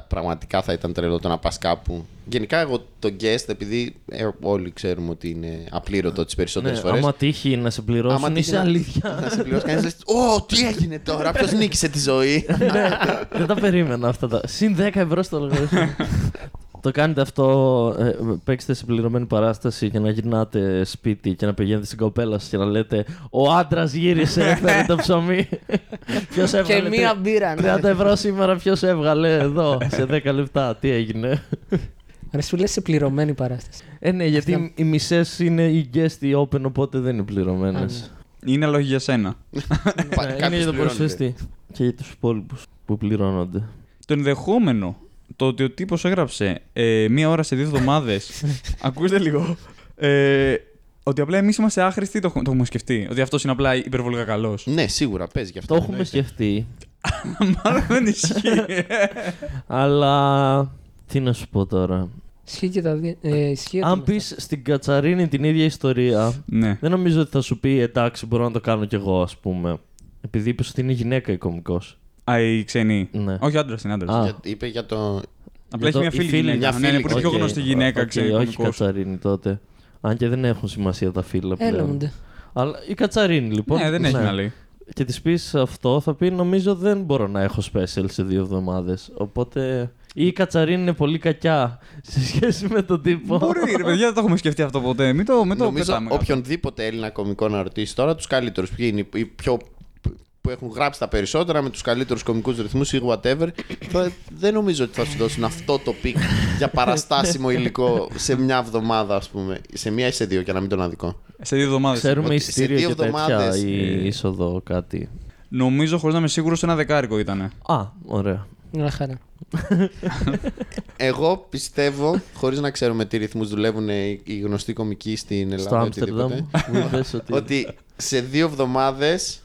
Πραγματικά θα ήταν τρελό το να πας κάπου. Γενικά, εγώ το guest, επειδή ε, όλοι ξέρουμε ότι είναι απλήρωτο τις περισσότερες Ναι, φορές. άμα τύχει να σε πληρώσουν, είσαι αλήθεια. Να σε πληρώσει κανείς. Ω, τι έγινε τώρα, ποιος νίκησε τη ζωή; ναι, δεν τα περίμενα αυτά. Τα... Συν 10 ευρώ στο λογαριασμό. το κάνετε αυτό, ε, παίξετε σε πληρωμένη παράσταση και να γυρνάτε σπίτι και να πηγαίνετε στην κοπέλα σας και να λέτε Ο άντρας γύρισε, έφερε το ψωμί. Ποιος Και έβγαλε. μία μπύρα. ναι. 30 ευρώ σήμερα, ποιος έβγαλε εδώ σε 10 λεπτά. Τι έγινε; Ρε σου λες σε πληρωμένη παράσταση. Ε, ναι, γιατί οι μισές είναι οι guest οι open, οπότε δεν είναι πληρωμένες. Α, ναι. Είναι λόγοι για σένα. Πα- Ναι, είναι κάποιος για τον πληρώνει. προσφεστή και για τους υπόλοιπους που πληρώνονται. Το ενδεχόμενο το ότι ο τύπος έγραψε ε, μία ώρα σε δύο εβδομάδες ακούστε λίγο ε, ότι απλά εμείς είμαστε άχρηστοι το, το έχουμε σκεφτεί ότι αυτός είναι απλά υπερβολικά καλός Ναι, σίγουρα παίζει γι' αυτό. Το έχουμε εννοείται. σκεφτεί, μάλλον δεν ισχύει αλλά τι να σου πω τώρα. Ισχύει και τα δύο. Ε, ισχύει ότι Αν είμαστε- πεις στην Κατσαρίνη την ίδια ιστορία, ναι δεν νομίζω ότι θα σου πει εντάξει, μπορώ να το κάνω κι εγώ, ας πούμε. Επειδή είπες ότι είναι γυναίκα η κωμικός. Α, η ξένη Ναι. όχι άντρας είναι άντρας Α. Για- Είπε για το. απλά Για έχει το- μια η φίλη φίλη- γυναίκα μια ναι, ναι, φίλη που είναι πιο Οκ, γνωστή γυναίκα οκ, ξένη όχι κωμικός. Κατσαρίνη τότε. Αν και δεν έχουν σημασία τα φύλλα πλέον. Έλεονται. Αλλά η Κατσαρίνη λοιπόν. ναι δεν έχει να λέει Και της πεις αυτό, θα πει νομίζω δεν μπορώ να έχω special σε δύο εβδομάδες. Οπότε. Ή η Κατσαρίνη είναι πολύ κακιά σε σχέση με τον τύπο. Μπορεί ρε παιδιά δεν το έχουμε σκεφτεί αυτό ποτέ μην το, μην το Νομίζω πετάμε κάτω. οποιονδήποτε Έλληνα κωμικό να ρωτήσει τώρα τους καλύτερους. Ποιοι είναι οι πιο. Που έχουν γράψει τα περισσότερα με τους καλύτερους κωμικού ρυθμούς ή whatever. θα- δεν νομίζω ότι θα σου δώσουν αυτό το peak για παραστάσιμο υλικό σε μια εβδομάδα, ας πούμε. Σε μία ή σε δύο, για να μην τον αδικώ. σε δύο εβδομάδες Ξέρουμε Ότι σε εισιτήριο δύο και τέτοια εβδομάδες, ή ε, είσοδο κάτι. νομίζω χωρίς να είμαι σίγουρος ένα δεκάρικο ήταν Α, ωραία. Μια χαρά. Εγώ πιστεύω, χωρίς να ξέρουμε τι ρυθμούς δουλεύουν οι οι γνωστοί κωμικοί στην Ελλάδα. Στο ή Άμστερνταμ οτιδήποτε, μου είπες ότι. ότι σε δύο εβδομάδες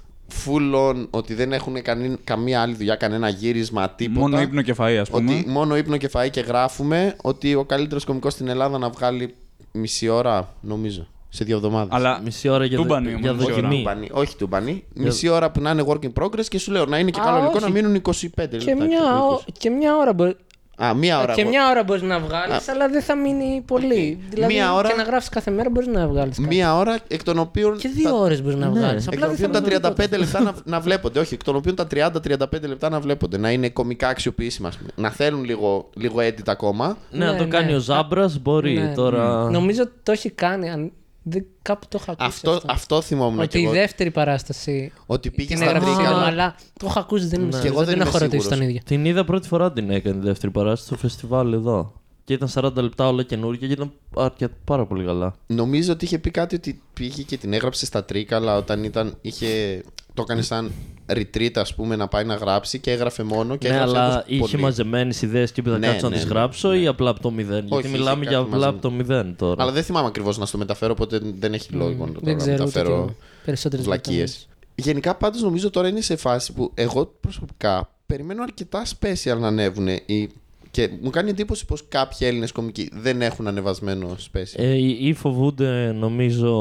full on, ότι δεν έχουν κανεί- καμία άλλη δουλειά, κανένα γύρισμα, τίποτα. μόνο ύπνο και φαΐ ας πούμε Ότι μόνο ύπνο και φαΐ και γράφουμε ότι ο καλύτερος κωμικός στην Ελλάδα να βγάλει μισή ώρα, νομίζω, σε δύο εβδομάδες. αλλά Μισή ώρα για, δο- Τούμπανι όμως, για μισή ώρα. δοκιμή. Τούμπανι, όχι τούμπανι. Μισή ώρα που να είναι work in progress και σου λέω να είναι και Α, καλό υλικό όχι. να μείνουν 25 λεπτά. Και μια, ξέρω, ο- 20. και μια ώρα μπορεί. Α, μία ώρα. Και εγώ- μια ώρα μπορείς να βγάλεις, Α. αλλά δεν θα μείνει πολύ. Δηλαδή, Μία ώρα- και να γράφεις κάθε μέρα μπορείς να βγάλεις. Μία ώρα εκ των οποίων. Και δύο ώρες μπορείς να Ναι. βγάλεις. Εκ Απλά των δεν θα οποίων τα μείνει 35 λεπτά να, να βλέπονται. Όχι, εκ των οποίων τα 30-35 λεπτά να βλέπονται. Να είναι κομικά αξιοποιήσιμα. ας πούμε. Να θέλουν λίγο, λίγο edit ακόμα. Ναι, αν Ναι, το κάνει ναι. ο Ζάμπρας μπορεί Ναι. τώρα. Νομίζω ότι το έχει κάνει. αν- Δεν, κάπου το είχα ακούσει. Αυτό, αυτό θυμόμουν Ότι και η εγώ. δεύτερη παράσταση. Ότι πήγε Την στα έγραψε Τρίκαλα. σύντομα, αλλά το είχα ακούσει. Δεν, Ναι. δεν, Και εγώ δεν δεν είμαι έχω ρωτήσει σίγουρος. τον ίδιο. Την είδα πρώτη φορά την έκανε τη δεύτερη παράσταση στο φεστιβάλ εδώ. Και ήταν 40 λεπτά όλα καινούργια και ήταν αρκετά πάρα πολύ καλά. Νομίζω ότι είχε πει κάτι ότι πήγε και την έγραψε στα Τρίκαλα όταν ήταν, είχε, το έκανε σαν retreat, ας πούμε, να πάει να γράψει και έγραφε μόνο. Και ναι, έγραψε αλλά όπως είχε πολύ. μαζεμένες ιδέες και είπε θα Ναι, κάτσω ναι, να τις ναι, γράψω ναι. ή απλά από το μηδέν. Γιατί είχε μιλάμε κάτι για απλά μαζί. από το μηδέν τώρα. Αλλά δεν θυμάμαι ακριβώς να στο μεταφέρω, οπότε δεν έχει λόγο να το Δεν ξέρω ούτε μεταφέρω. και περισσότερες βλακίες. Γενικά πάντως νομίζω τώρα είναι σε φάση που εγώ προσωπικά περιμένω αρκετά special να ανέβουν ή... και μου κάνει εντύπωση πως κάποιοι Έλληνες κομικοί δεν έχουν ανεβασμένο special. Ε, ή ή φοβούνται νομίζω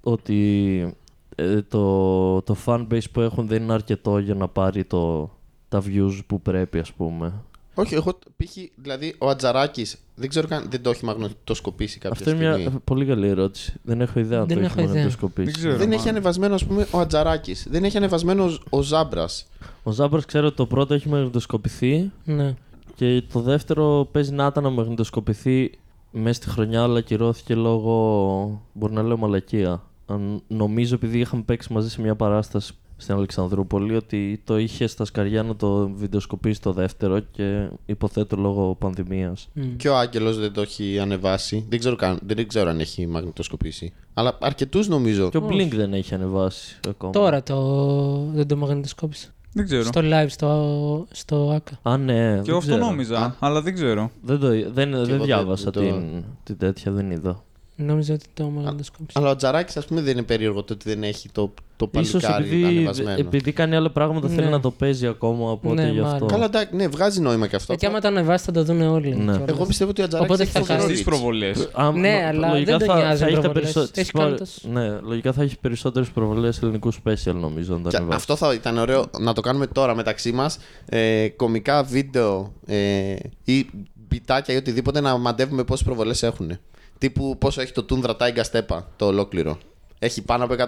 ότι ε, το, το fanbase που έχουν δεν είναι αρκετό για να πάρει το, τα views που πρέπει ας πούμε. Όχι, εγώ π.χ. δηλαδή ο Ατζαράκης δεν ξέρω καν, δεν το έχει μαγνητοσκοπήσει κάποια Αυτό είναι στιγμή. μια πολύ καλή ερώτηση. Δεν έχω ιδέα αν Δεν το έχω έχει ιδέα. μαγνητοσκοπήσει. Δεν ξέρω. Δεν μα. έχει ανεβασμένο ας πούμε ο Ατζαράκης, δεν έχει ανεβασμένο ο- ο Ζάμπρας. Ο Ζάμπρας ξέρω ότι το πρώτο έχει μαγνητοσκοπηθεί Ναι. και το δεύτερο παίζει να ήταν να μαγνητοσκοπηθεί μέσα στη χρονιά αλλά ακυρώθηκε λόγω, μπορεί να λέω μαλακία. Αν, νομίζω επειδή είχαμε παίξει μαζί σε μια παράσταση στην Αλεξανδρούπολη ότι το είχε στα σκαριά να το βιντεοσκοπήσει το δεύτερο και υποθέτω λόγω πανδημίας. Μμ. Και ο Άγγελος δεν το έχει ανεβάσει. Δεν ξέρω, καν, δεν ξέρω αν έχει μαγνητοσκοπήσει. Αλλά αρκετούς νομίζω. Και ο Blink δεν έχει ανεβάσει ακόμα. Τώρα το... δεν το μαγνητοσκόπησε. Δεν ξέρω. Στο live, στο, στο ΑΚΑ. Α, ναι. Και δεν εγώ αυτό ξέρω. νόμιζα, αλλά δεν ξέρω. Δεν, το, δεν, εγώ δεν δεν- διάβασα δεν το- την, την τέτοια, δεν είδα. Νόμιζα ότι το μαγνητοσκόπησε. Αλλά ο Τζαράκης ας πούμε δεν είναι περίεργο το ότι δεν έχει το, το Ίσως παλικάρι επειδή, ανεβασμένο. επειδή κάνει άλλα πράγματα θέλει Ναι. να το παίζει ακόμα, οπότε Ναι, γι' αυτό. μάλλον. Καλά, εντάξει, ναι, βγάζει νόημα και αυτό. Ε, και άμα το ανεβάσει θα το δουν όλοι. Ναι. κιόλας. Εγώ πιστεύω ότι ο Ατζαράκης Οπότε έχει θα φοβερό χάσει Στι reach. προβολές. Α, Ναι, λο- αλλά λογικά δεν τον θα, νοιάζει θα οι έχει τα προβολές. περισσο- Έχει τις κάνει προ- τόσο- Ναι, λογικά θα έχει περισσότερες προβολές ελληνικού special νομίζω. Αν τα Και ανεβάσει. αυτό θα ήταν ωραίο να το κάνουμε τώρα μεταξύ μας. Ε, κομικά βίντεο ε, ή μπιτάκια ή οτιδήποτε να μαντεύουμε πόσες προβολές έχουν. Τύπου πόσο έχει το Tundra Taiga Stepa το ολόκληρο. Έχει πάνω από 100.000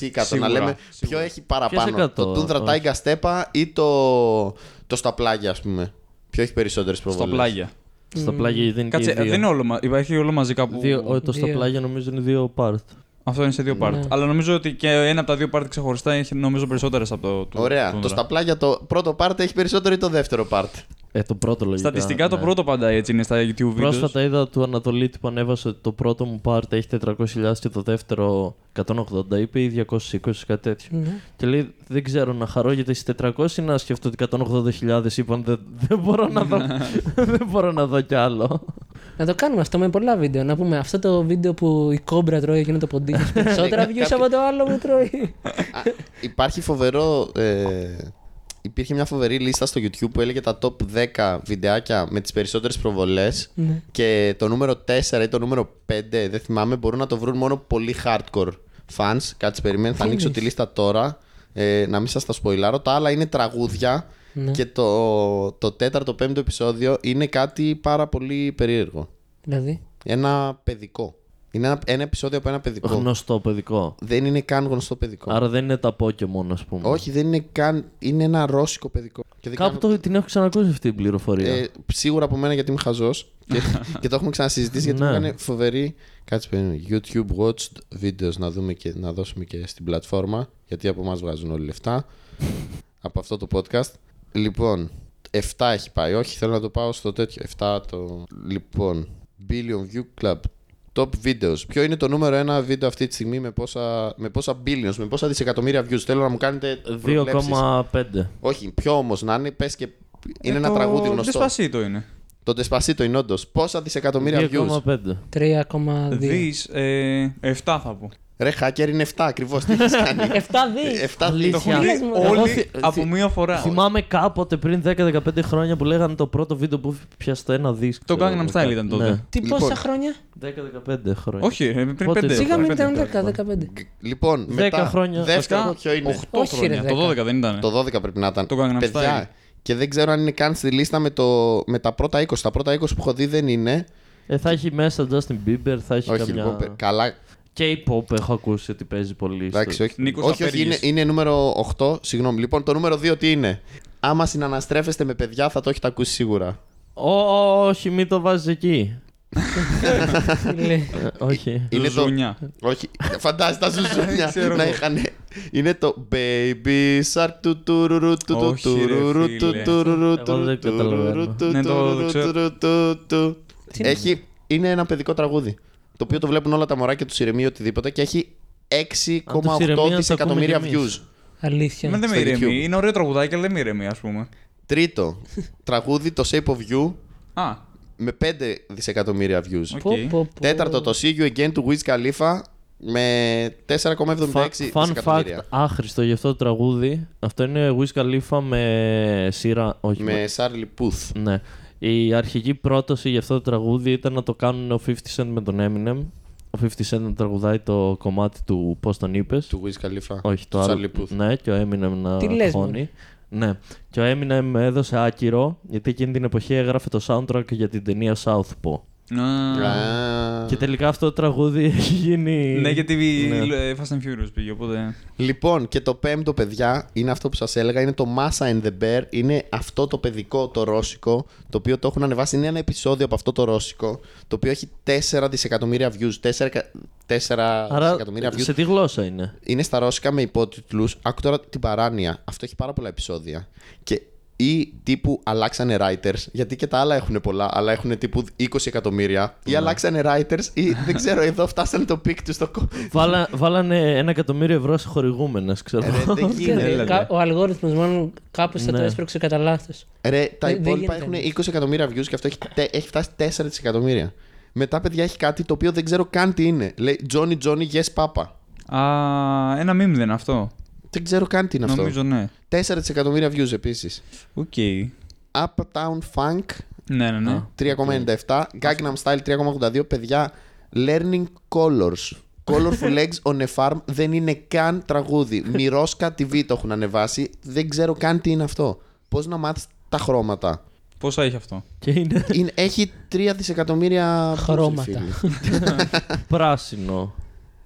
ή 100. Σίγουρα, να λέμε ποιο σίγουρα. έχει παραπάνω. Ποιες 100, Το Tundra όχι. Taiga Stepa ή το, το στα πλάγια, ας πούμε. Ποιο έχει περισσότερες προβολές. Στα πλάγια. Στα πλάγια δεν είναι Κάτσε, και δύο. δεν είναι όλο, μα- υπάρχει όλο μαζί κάπου. δύο ο, το στα Δύο. πλάγια νομίζω είναι δύο part. Αυτό είναι σε δύο part. Ναι. Αλλά νομίζω ότι και ένα από τα δύο part ξεχωριστά έχει νομίζω περισσότερες από το. το- Ωραία. το Το Tundra. στα πλάγια το πρώτο part έχει περισσότερο ή το δεύτερο part; Ε, το πρώτο λογικά. Στατιστικά το ναι. πρώτο πάντα έτσι είναι στα YouTube videos. Πρόσφατα είδα του Ανατολίτη που ανέβασε ότι το πρώτο μου part έχει 400.000 και το δεύτερο 180 είπε ή 220 κάτι τέτοιο. Ναι. Και λέει δεν ξέρω να χαρώ γιατί στις 400 ή να σκεφτώ ότι 180.000 είπαν δεν, δεν, μπορώ να δω, δεν μπορώ να δω κι άλλο. Να το κάνουμε αυτό με πολλά βίντεο. Να πούμε αυτό το βίντεο που η κόμπρα τρώει εκείνο το ποντίκι. έχει Περισσότερα views Κάποιοι- από το άλλο που τρώει. Α, υπάρχει φοβερό. Ε, υπήρχε μια φοβερή λίστα στο YouTube που έλεγε τα top 10 βιντεάκια με τις περισσότερες προβολές Ναι. και το νούμερο 4 ή το νούμερο 5, δεν θυμάμαι, μπορούν να το βρουν μόνο πολύ hardcore fans. Κάτσε περιμένει, θα Τι ανοίξω εννοείς; τη λίστα τώρα, ε, να μην σας τα σποϊλάρω. Τα άλλα είναι τραγούδια Ναι. και το, το τέταρτο, πέμπτο επεισόδιο είναι κάτι πάρα πολύ περίεργο. Δηλαδή; Ένα παιδικό. Είναι ένα, ένα επεισόδιο από ένα παιδικό. Γνωστό παιδικό. Δεν είναι καν γνωστό παιδικό. Άρα δεν είναι τα Pokemon, ας πούμε. Όχι, δεν είναι καν. Είναι ένα ρώσικο παιδικό. Και δεν Κάπου κάνω- το, την έχω ξανακούσει αυτή την πληροφορία. Ε, σίγουρα από μένα γιατί είμαι χαζός. και, και το έχουμε ξανασυζητήσει γιατί Ναι. μου έκανε φοβερή. Κάτσε περίμενε. YouTube watched videos να δούμε και να δώσουμε και στην πλατφόρμα. Γιατί από εμάς βγάζουν όλοι λεφτά. από αυτό το podcast. Λοιπόν, 7 έχει πάει. Όχι, θέλω να το πάω στο τέτοιο. 7 το. Λοιπόν, Billion View Club. Top videos. Ποιο είναι το νούμερο ένα βίντεο αυτή τη στιγμή με πόσα, με πόσα billions, με πόσα δισεκατομμύρια views; Θέλω να μου κάνετε. προβλέψεις. 2,5. Όχι, ποιο όμως να είναι, πες και. Είναι Ε, ένα το τραγούδι γνωστό. Despacito είναι. Το Despacito είναι όντως. Πόσα δισεκατομμύρια views; 2,5. 3,2. Δι. Ε, 7 θα πω. Ρε, hacker είναι 7 ακριβώς. Τι έχεις κάνει. 7 δι. 7 Αλήθεια. δις. Το έχουν Λες δει μου, εγώ όλοι θυ- από θυ- μία φορά. Θυμάμαι κάποτε πριν 10-15 χρόνια που λέγανε το πρώτο βίντεο που πιάσει το ένα δίσκο. Το Gangnam Style ήταν τότε. Τι Λοιπόν. πόσα χρόνια; 10-15 χρόνια. Όχι, ε, πριν Πότε 5. το- Σίγα μην πέντε ήταν ήταν, 10, 15. Λοιπόν, Δέκα μετά. χρόνια. Δεύτερο, ποιο είναι; 8 Όχι, ρε, χρόνια. Το 12 δεν ήταν. Το 12 πρέπει να ήταν. Το Gangnam Παιδιά, Style. Και δεν ξέρω αν είναι καν στη λίστα με, το, με τα πρώτα 20. Τα πρώτα 20 που έχω δει δεν είναι. Ε, θα έχει μέσα Justin Bieber, θα έχει Όχι, καμιά... λοιπόν, καλά. K-pop έχω ακούσει ότι παίζει πολύ. στο- Εντάξει, όχι. Νίκος όχι, όχι είναι, Απέργης. είναι νούμερο 8. Συγγνώμη. Λοιπόν, το νούμερο 2 τι είναι; Άμα συναναστρέφεστε με παιδιά θα το έχετε ακούσει σίγουρα. Ω, όχι, μην το βάζεις εκεί. Λέει. Ε, όχι. Είναι το. Ζούνια. Όχι, φαντάζεσαι τα ζουζούνια Ξέρω να εγώ. είχαν. Είναι το Baby Shark του τουρουρου του του Όχι, ρε, τουρουρου φίλε. του τουρουρου Εγώ του δεν τουρουρου καταλαβαίνω. του Ναι, το- το τουρουρου ξέρω. του του του. Τι είναι Έχει, είναι ένα παιδικό τραγούδι. Το οποίο το βλέπουν όλα τα μωράκια τους ηρεμεί οτιδήποτε και έχει Αν τους ηρεμεί, 6,8 να το δισεκατομμύρια ακούμε κι εμείς. views. Αλήθεια. Μα δεν με στο ηρεμεί. YouTube. Είναι ωραίο τραγουδάκι, αλλά δεν με ηρεμεί, ας πούμε. Τρίτο, τραγούδι το Shape of You Α, με 5 δισεκατομμύρια views. Οκ. Πω, πω, πω. Τέταρτο, το See You Again του Wiz Khalifa με 4,76 Fun fact, δισεκατομμύρια. άχρηστο για αυτό το τραγούδι. Αυτό είναι Wiz Khalifa με σειρά. Όχι, Με Charlie Puth. Ναι. Η αρχική πρόταση για αυτό το τραγούδι ήταν να το κάνουν ο 50 Cent με τον Eminem. Ο 50 Cent να τραγουδάει το κομμάτι του Πώς τον είπες. Του Wiz Khalifa. Όχι, το του άλλο. Charlie Puth. Ναι, και ο Eminem να Τι λες, χώνει. Ναι. Και ο Eminem έδωσε άκυρο γιατί εκείνη την εποχή έγραφε το soundtrack για την ταινία Southpaw. Α. Α. Και τελικά αυτό το τραγούδι έχει γίνει. Ναι, γιατί Ναι. ε, Fast and Furious πήγε, οπότε. Λοιπόν, και το πέμπτο, παιδιά, είναι αυτό που σας έλεγα. Είναι το Massa and the Bear. Είναι αυτό το παιδικό, το ρώσικο, το οποίο το έχουν ανεβάσει. Είναι ένα επεισόδιο από αυτό το ρώσικο, το οποίο έχει 4 δισεκατομμύρια views. 4, 4 Άρα δισεκατομμύρια views. σε τι γλώσσα είναι; Είναι στα ρώσικα με υπότιτλους. Άκου τώρα την παράνοια. Αυτό έχει πάρα πολλά επεισόδια. Και ή τύπου αλλάξανε writers, γιατί και τα άλλα έχουν πολλά, αλλά έχουν τύπου 20 εκατομμύρια. Ή αλλάξανε writers, ή δεν ξέρω, εδώ φτάσανε το peak τους στο κο. Βάλα, βάλανε ένα εκατομμύριο ευρώ σε χορηγούμενες, ξέρω. Ρε, δεν Και γίνεται. έλατε. κα- Ο αλγόριθμος μάλλον κάπου θα το Ναι. έσπρωξε κατά λάθος. Ρε, τα Ε, δεν υπόλοιπα γίνεται. έχουν 20 εκατομμύρια views και αυτό έχει, τε- έχει φτάσει 4 δισεκατομμύρια. Μετά, παιδιά, έχει κάτι το οποίο δεν ξέρω καν τι είναι. Λέει Johnny Johnny Yes Papa. Α, ένα meme δεν είναι αυτό. Δεν ξέρω καν τι είναι αυτό. Νομίζω ναι. 4 δισεκατομμύρια views επίσης. Οκ. Uptown Funk Ναι, ναι, ναι. 3,97. Gangnam Style 3,82. Παιδιά, Learning Colors. Colorful Eggs on a Farm δεν είναι καν τραγούδι. Μιρόσκα TV το έχουν ανεβάσει. Δεν ξέρω καν τι είναι αυτό. Πώς να μάθεις τα χρώματα. Πόσα έχει αυτό; Και είναι Είναι, έχει 3 δισεκατομμύρια views, Χρώματα. φίλοι. πράσινο.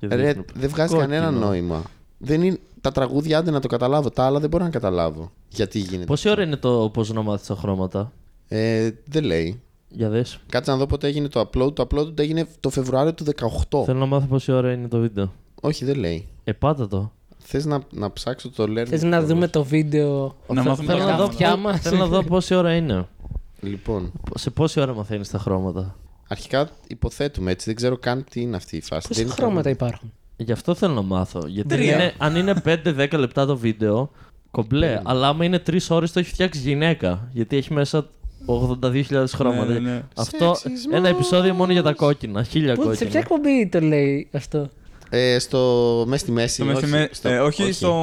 Και Ρε, δείχνει δεν βγάζει κόκκινο. κανένα νόημα. Δεν είναι, τα τραγούδια άντε να το καταλάβω. Τα άλλα δεν μπορώ να καταλάβω. Γιατί γίνεται. Πόση ώρα είναι το πώς να μάθει τα χρώματα; Ε, δεν λέει. Για δες. Κάτσε να δω πότε έγινε το upload. Το upload έγινε το Φεβρουάριο του 18. Θέλω να μάθω πόση ώρα είναι το βίντεο. Όχι, δεν λέει. Ε, πάτα το. Θες να, να ψάξω το learning. Θες να Colors. δούμε το βίντεο; Να Θε- μάθουμε θέλω, τα να δω, αυτιά πό- μας. θέλω να δω πόση ώρα είναι. Λοιπόν, Σε πόση ώρα μαθαίνεις τα χρώματα; αρχικά υποθέτουμε έτσι. Δεν ξέρω καν τι είναι αυτή η φάση. Πόσα Δεν είναι χρώματα τραγούδι. υπάρχουν; Γι' αυτό θέλω να μάθω. Γιατί Τρία. είναι, αν είναι 5-10 λεπτά το βίντεο, κομπλέ. Αλλά άμα είναι 3 ώρες το έχει φτιάξει γυναίκα. Γιατί έχει μέσα 82.000 χρώματα. Ναι, ναι, ναι. Αυτό Σεξισμός. ένα επεισόδιο μόνο για τα κόκκινα. Χίλια Πού, σε κόκκινα. ποια εκπομπή το λέει αυτό; Ε, στο μέσα στη μέση. Στο μέση όχι, με- στο, ε, όχι, στο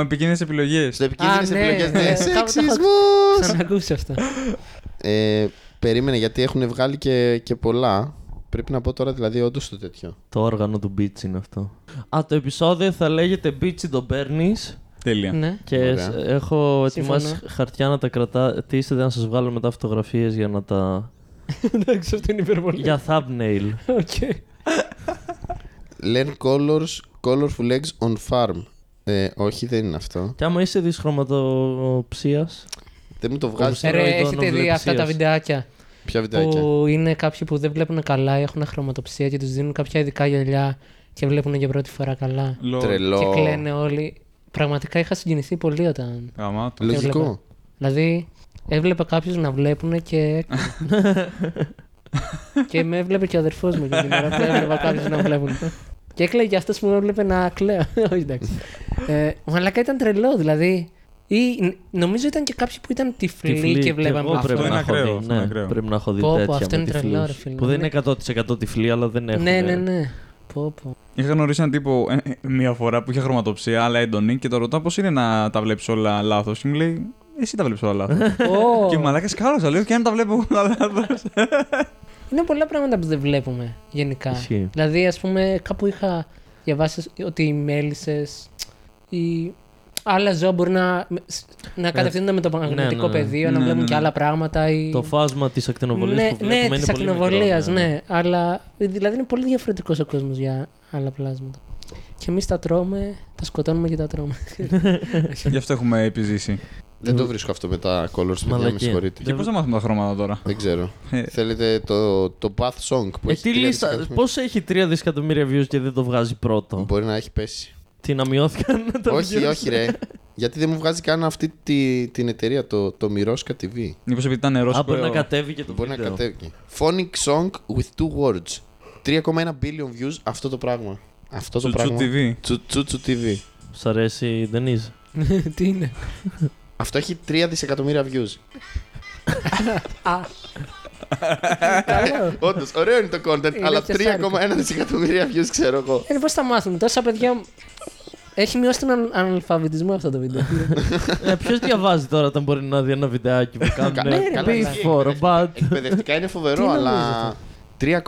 επικίνδυνες επιλογές. στο επικίνδυνες Α, ναι, επιλογές. Ναι, ε, κάπου το έχω σεξισμός. Ξανακούσει αυτό. Ε, περίμενε γιατί έχουν βγάλει και, και πολλά. Πρέπει να πω τώρα δηλαδή όντως το τέτοιο. Το όργανο του Beach είναι αυτό. Α, το επεισόδιο θα λέγεται Beach το παίρνει. Τέλεια. ναι. Και Ωραία. σ- έχω Συμφωνώ. ετοιμάσει χαρτιά να τα κρατήσετε να σας βγάλω μετά φωτογραφίες για να τα... Εντάξει, αυτό είναι υπερβολή. για thumbnail. Οκ. Learn colors, colorful eggs on farm. Ε, όχι, δεν είναι αυτό. Και άμα είσαι δυσχρωματοψίας, Δεν μου το βγάζεις. Όπως- Ρε, Ροϊδών έχετε δει οβλεψίας. αυτά τα βιντεάκια; Ποια βιντεάκια; που είναι κάποιοι που δεν βλέπουν καλά, έχουν χρωματοψία και τους δίνουν κάποια ειδικά γυαλιά και βλέπουν για πρώτη φορά καλά. Λο- Τρελό. Και κλαίνε όλοι. Πραγματικά είχα συγκινηθεί πολύ όταν. Γαμάτο. Λογικό. έβλεπα. Δηλαδή, έβλεπα κάποιους να βλέπουν και. και με έβλεπε και ο αδερφός μου για την ώρα που έβλεπα κάποιους να βλέπουν. και έκλαιγε αυτός που με έβλεπε να κλαίω. Όχι, εντάξει. ε, μαλακά ήταν τρελό, δηλαδή. Ή ν- νομίζω ήταν και κάποιοι που ήταν τυφλοί, τυφλή. και βλέπαμε εγώ αυτό. πρέπει είναι να έχω ακραίο, δει. αυτό είναι Ναι, ακραίο. πρέπει να έχω δει Πω, πω, τέτοια αυτό με είναι τρελό, τυφλούς, ρε φίλε. Που δεν Ναι. είναι 100% τυφλοί, αλλά δεν έχουν... Ναι, ναι, ναι. Πω, πω. Είχα γνωρίσει έναν τύπο ε, ε, μία φορά που είχε χρωματοψία, αλλά έντονη, και το ρωτάω πώς είναι να τα βλέπεις όλα λάθος; Και μου λέει, Εσύ τα βλέπεις όλα λάθος. Ω, και μαλάκας σκάλωσα, λέω, και αν τα βλέπω όλα λάθος. Είναι πολλά πράγματα που δεν βλέπουμε γενικά. Ισχύει. Δηλαδή, ας πούμε, κάπου είχα διαβάσει ότι οι μέλισσες ή άλλα ζώα μπορεί να, να κατευθύνονται με το μαγνητικό ναι, ναι. πεδίο, να Ναι, βλέπουν ναι, και ναι. άλλα πράγματα. Ή... Το φάσμα της ακτινοβολίας ναι, που βλέπουμε ναι, είναι της πολύ ακτινοβολίας, μικρό, ναι. Αλλά δηλαδή είναι πολύ διαφορετικός ο κόσμος για άλλα πλάσματα. Και εμείς τα τρώμε, τα σκοτώνουμε και τα τρώμε. Γι' αυτό έχουμε επιζήσει. Δεν το βρίσκω αυτό με τα colors, παιδιά, με Μαλακία. συγχωρείτε. Και πώς θα μάθουμε τα χρώματα τώρα; Δεν ξέρω. Ε. Θέλετε το, το Path Song που Ε, έχει τι τρία λίστα, δισεκατομμύρια. πώς έχει 3 δισεκατομμύρια views και δεν το βγάζει πρώτο; Μπορεί να έχει πέσει. Τι να μειώθηκαν τα όχι, views. όχι, ρε. Γιατί δεν μου βγάζει καν αυτή τη, την εταιρεία, το, το Miroska TV. Μήπως επειδή ήταν νερό. Α, μπορεί να κατέβει και το Μπορεί να βίντεο. κατέβει. Phonic song with two words. 3,1 billion views αυτό το πράγμα. Αυτό το Τσουτσού πράγμα. TV. Τσου- Τσούτσου TV. Σ' αρέσει η Ντενίζ. Τι είναι; Αυτό έχει 3 δισεκατομμύρια views. Α. Καλό. Όντως, ωραίο είναι το content, Είναι αλλά πιασάρικο. 3,1 δισεκατομμύρια views ξέρω εγώ. Ε, πώς θα μάθουν τόσα παιδιά. Έχει μειώσει τον αν- αναλφαβητισμό αυτό το βίντεο. ε, Ποιος διαβάζει τώρα όταν μπορεί να δει ένα βιντεάκι που κάνουν. Κα- Ναι, ρε, καλά, μπει. ισχύει. for but. Εκπαιδευτικά είναι Τι φοβερό, αλλά νομίζετε;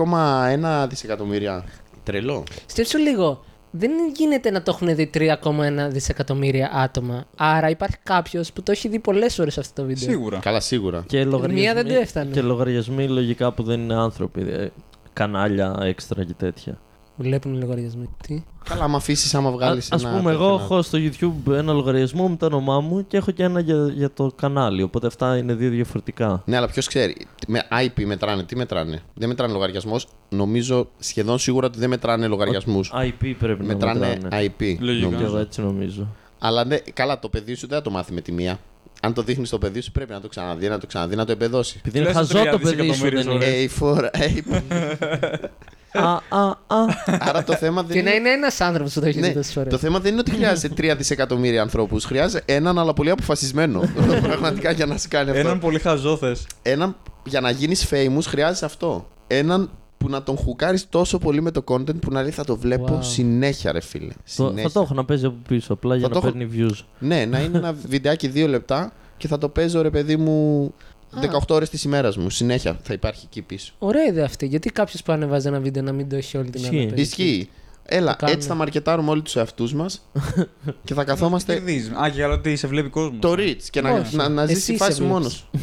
3,1 δισεκατομμύρια. Τρελό. Σκέψου λίγο. Δεν γίνεται να το έχουν δει 3,1 δισεκατομμύρια άτομα. Άρα υπάρχει κάποιος που το έχει δει πολλές ώρες αυτό το βίντεο. Σίγουρα. Καλά, σίγουρα. Και λογαριασμοί, Μία δεν του έφτανε. Και λογαριασμοί λογικά που δεν είναι άνθρωποι. ε, Κανάλια έξτρα και τέτοια. Βλέπουν οι λογαριασμοί. Τι; Καλά, άμα αφήσεις, άμα βγάλεις. Α πούμε, εγώ έχω στο YouTube ένα λογαριασμό με το όνομά μου και έχω και ένα για, για το κανάλι. Οπότε αυτά είναι δύο διαφορετικά. Ναι, αλλά ποιος ξέρει. Με IP μετράνε, τι μετράνε; Δεν μετράνε λογαριασμός. Νομίζω σχεδόν σίγουρα ότι δεν μετράνε λογαριασμούς. IP πρέπει να Μετράνε μετράνε. IP. Λογικά. Και νομίζω. εγώ έτσι νομίζω. Αλλά ναι, καλά, το παιδί σου δεν θα το μάθει με τη μία. Αν το δείχνεις στο παιδί σου, πρέπει να το ξαναδεί, να το ξαναδεί, να το εμπεδώσει. Επειδή είναι Τουλάχιστον χαζό το τρία παιδί σου, δεν δισεκατομμύρια είναι. A4, AP. Α, α, α. Άρα το θέμα δεν Και να είναι ένας άνθρωπος που το έχει Ναι, δει τόσες φορές. το θέμα δεν είναι ότι χρειάζεσαι 3 δισεκατομμύρια ανθρώπους. Χρειάζεται έναν, αλλά πολύ αποφασισμένο. Πραγματικά για να σου κάνει αυτό. Έναν πολύ χαζό θες. Έναν για να γίνεις famous χρειάζεσαι αυτό. Έναν που να τον χουκάρεις τόσο πολύ με το content που να λέει θα το βλέπω Wow. συνέχεια, ρε φίλε. Το- Συνέχεια. Θα το έχω να παίζει από πίσω απλά για Θα να το έχω- παίρνει views. Ναι, να είναι ένα βιντεάκι δύο λεπτά και θα το παίζω, ρε παιδί μου, 18 ώρες της ημέρας μου. Συνέχεια θα υπάρχει εκεί πίσω. Ωραία ιδέα αυτή. Γιατί κάποιος που ανεβάζει ένα βίντεο να μην το έχει όλη την Ισχύει. ώρα. να παίζει. Ισχύει. Έλα, Το κάνουμε. έτσι θα μαρκετάρουμε όλοι τους εαυτούς μας και θα καθόμαστε Κερδίζει. Α, και για ότι σε βλέπει κόσμος. το reach και να, Όχι. να, να Εσύ ζήσει τη σε φάση βλέπεις. μόνος σου.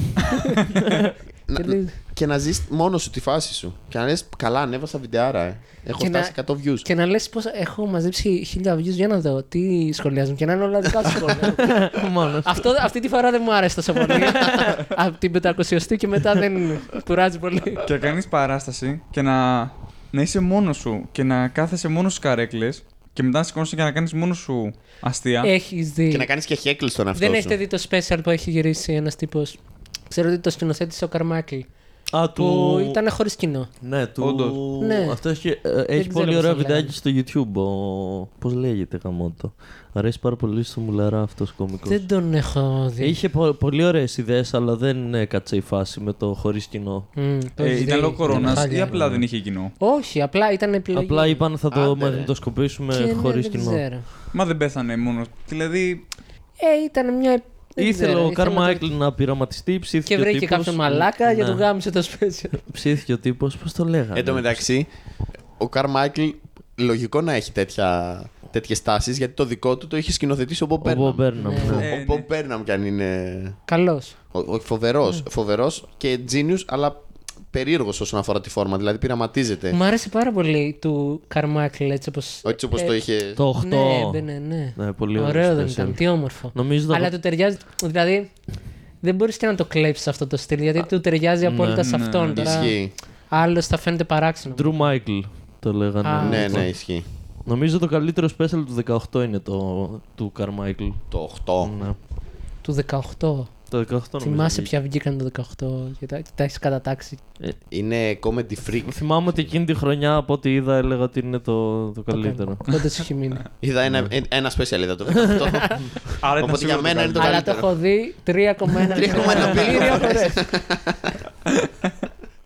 Να- Και- και να ζεις μόνος σου τη φάση σου. Και να λες, καλά, ανέβασα βιντεάρα, ε. Έχω Και φτάσει 100 views. Και να λες πώς έχω μαζέψει χίλια views για να δω τι σχολιάζουν και να είναι όλα δικά σου σχόλια. Μόνος. Αυτό, αυτή τη φορά δεν μου άρεσε τόσο πολύ. Από την 500 και μετά δεν κουράζει πολύ. Και να κάνεις παράσταση και να, να είσαι μόνος σου και να κάθεσαι μόνος στι καρέκλες και μετά να σηκώνεσαι και να κάνεις μόνος σου αστεία. Έχεις δει. Και να κάνεις και χέκλ στον εαυτό Δεν σου. έχετε δει το special που έχει γυρίσει ένας τύπος. Ξέρω ότι το σκηνοθέτησε ο Καρμάκλ. Α, Που του... ήταν χωρίς κοινό. Ναι, του... Όντως. Ναι. Αυτό έχει, ε, έχει ξέρω πολύ πώς ωραία το βιντεάκι στο YouTube. Ο... Πώς λέγεται γαμότο. Αρέσει πάρα πολύ στο μουλαρά αυτός ο κωμικός. Δεν τον έχω δει. Είχε πο- πολύ ωραίες ιδέες, αλλά δεν έκατσε η φάση με το χωρίς κοινό. Μμ, το Ε, έχεις ήταν δει. λόγω κορώνας ή Χάλια. απλά δεν είχε κοινό; Όχι, απλά ήταν επιλογή. Απλά είπαν θα το Άντε, ρε. μαγνητοσκοπήσουμε Και ναι, χωρίς δεν κοινό. ξέρω. Μα δεν πέθανε μόνος. Δηλαδή. Ε, ήταν μια. Δεν Ήθελε ξέρω, ο ήθελε να το- Καρμάικλ να πειραματιστεί, ψήθηκε Και ο βρήκε τύπος. κάποιον μαλάκα και Ναι. του γάμισε το special. Ψήθηκε ο τύπος, πώς το λέγανε. Εν τω μεταξύ, ο Καρ Μάικλ λογικό να έχει τέτοια, τέτοιες τάσεις γιατί το δικό του το είχε σκηνοθετήσει ο Μποb Ο Bob Burnham. Burnham, Ναι. ναι. Ε, Ο Bob Burnham κι αν είναι. Καλός. Ο, ο, φοβερός, φοβερός και genius, αλλά περίεργος όσον αφορά τη φόρμα. Δηλαδή πειραματίζεται. Μου άρεσε πάρα πολύ του Καρμάκλ έτσι όπως. Όχι όπως το είχε. Το 8. Ναι, έμπαινε, ναι. Ναι, πολύ ωραίο Ωραίο δεν special. ήταν, τι όμορφο. Νομίζω το Αλλά του ταιριάζει. Δηλαδή, δεν μπορείς και να το κλέψεις αυτό το στυλ γιατί του ταιριάζει απόλυτα ναι, σε ναι, αυτόν. ναι. Τώρα, Ισχύει. άλλος θα φαίνεται παράξενο. Drew Michael το λέγανε. Α, Ναι, λοιπόν. ναι, ισχύει. Νομίζω το καλύτερο special του 18 είναι το του Carmichael. Το 8. Ναι. Του 18. Το 18 νομίζω. Θυμάσαι βγήκε. ποια βγήκαν το 18 και τα, και τα έχεις κατατάξει. Είναι comedy freak. Θυμάμαι ότι εκείνη τη χρονιά από ό,τι είδα έλεγα ότι είναι το, το καλύτερο. Πότε σου έχει μείνει; Είδα ένα, ε- ένα special είδα το 18. Άρα ήταν Οπότε σίγουρο για μένα είναι το Αλλά το καλύτερο. έχω δει 3,1 3,1 εκατομμύρια φορές.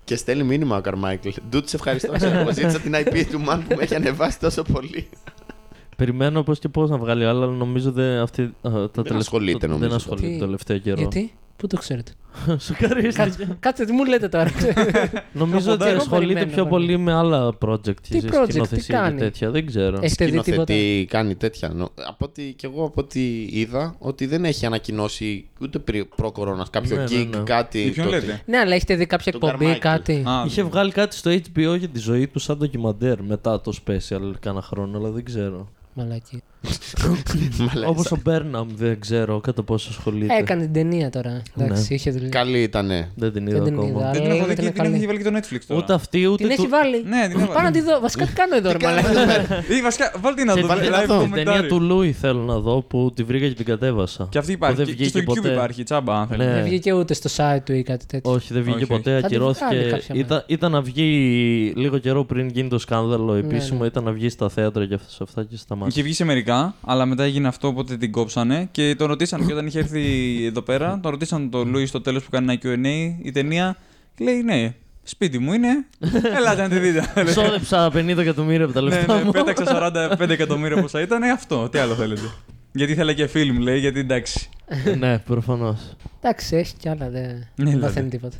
Και στέλνει μήνυμα ο Καρμάικλ. Ντούτ, σε ευχαριστώ. Ξέρω, εγώ ζήτησα την IP του man που με έχει ανεβάσει τόσο πολύ. Περιμένω πώς και πώς να βγάλει άλλα, αλλά νομίζω δεν, αυτή, α, τα τελευταία- ασχολείται, το- νομίζω, Δεν ασχολείται Τι; το τελευταίο καιρό. Γιατί, πού το ξέρετε; Σοκαρίστηκε. Κάτσε, κάτσε, τι μου λέτε τώρα. Νομίζω ότι Εγώ ασχολείται περιμένω πιο πολύ. πολύ με άλλα project. Τι σε project, τι σκηνοθεσία και κάνει; τέτοια. Δεν ξέρω. Έχετε δει τίποτα; Σκηνοθετεί, κάνει τέτοια. νο- Από ότι, και εγώ από ό,τι είδα, ότι δεν έχει ανακοινώσει ούτε πρι- προ-κορώνα κάποιο Ναι, ναι, gig, ναι. κάτι. Τι ποιον το ότι- λέτε. Ναι, αλλά έχετε δει κάποια Τον εκπομπή, Carmichael. κάτι; Α, Είχε βγάλει κάτι στο HBO για τη ζωή του σαν ντοκιμαντέρ μετά το special κάνα χρόνο, αλλά δεν ξέρω. Malachi Μαλάκα. Όπως ο Μπέρναμ, δεν ξέρω κατά πόσο ασχολείται. Έκανε την ταινία τώρα. Εντάξει, Ναι. είχε δουλειά. Καλή ήτανε. Δεν την είδα Δεν την ακόμα. είδα. Δεν την Αλλά έχω δει ήταν και την καλή. έχει βάλει και το Netflix τώρα. Ούτε αυτή, ούτε. Την έχει του- βάλει. Ναι, την έβαλε. Πάω να τη δω. Βασικά τι κάνω εδώ, ρε μαλακά. Ή βασικά, βάλτε την να Και δω. την- βάλτε να live δω. Την ταινία κομμεντάρι. του Λούι θέλω να δω που τη βρήκα και την κατέβασα. Και αυτή Που υπάρχει. δεν Και- Και βγήκε στο YouTube ποτέ. υπάρχει, τσάμπα αν θέλεις. Ναι. Δεν βγήκε ούτε στο site του ή κάτι τέτοιο. Όχι, δεν βγήκε Όχι, ποτέ, Θα την βγάλει ακυρώθηκε. κάποια μέρα. Ήταν, ήταν να βγει λίγο καιρό πριν γίνει το σκάνδαλο επίσημο, ναι. ήταν να βγει στα θέατρα και αυτά, σε αυτά και σταμάτησε. Είχε βγει σε μερικά, αλλά μετά έγινε αυτό, οπότε την κόψανε και τον ρωτήσαν και όταν είχε έρθει εδώ πέρα, τον ρωτήσαν τον Λούι στο τέλος που κάνει ένα QA η ταινία. Και λέει ναι, σπίτι μου είναι. Ελάτε να τη δείτε. Ξόδεψα 50 εκατομμύρια από τα ναι, λεφτά ναι, μου. πέταξα 45 εκατομμύρια πόσα ήταν, ε, αυτό. Τι άλλο θέλετε. Γιατί ήθελα και φιλμ, λέει, γιατί εντάξει. ναι, προφανώς. Εντάξει, έχει κι άλλα. Δεν Ναι, δεν δηλαδή. μαθαίνει τίποτα.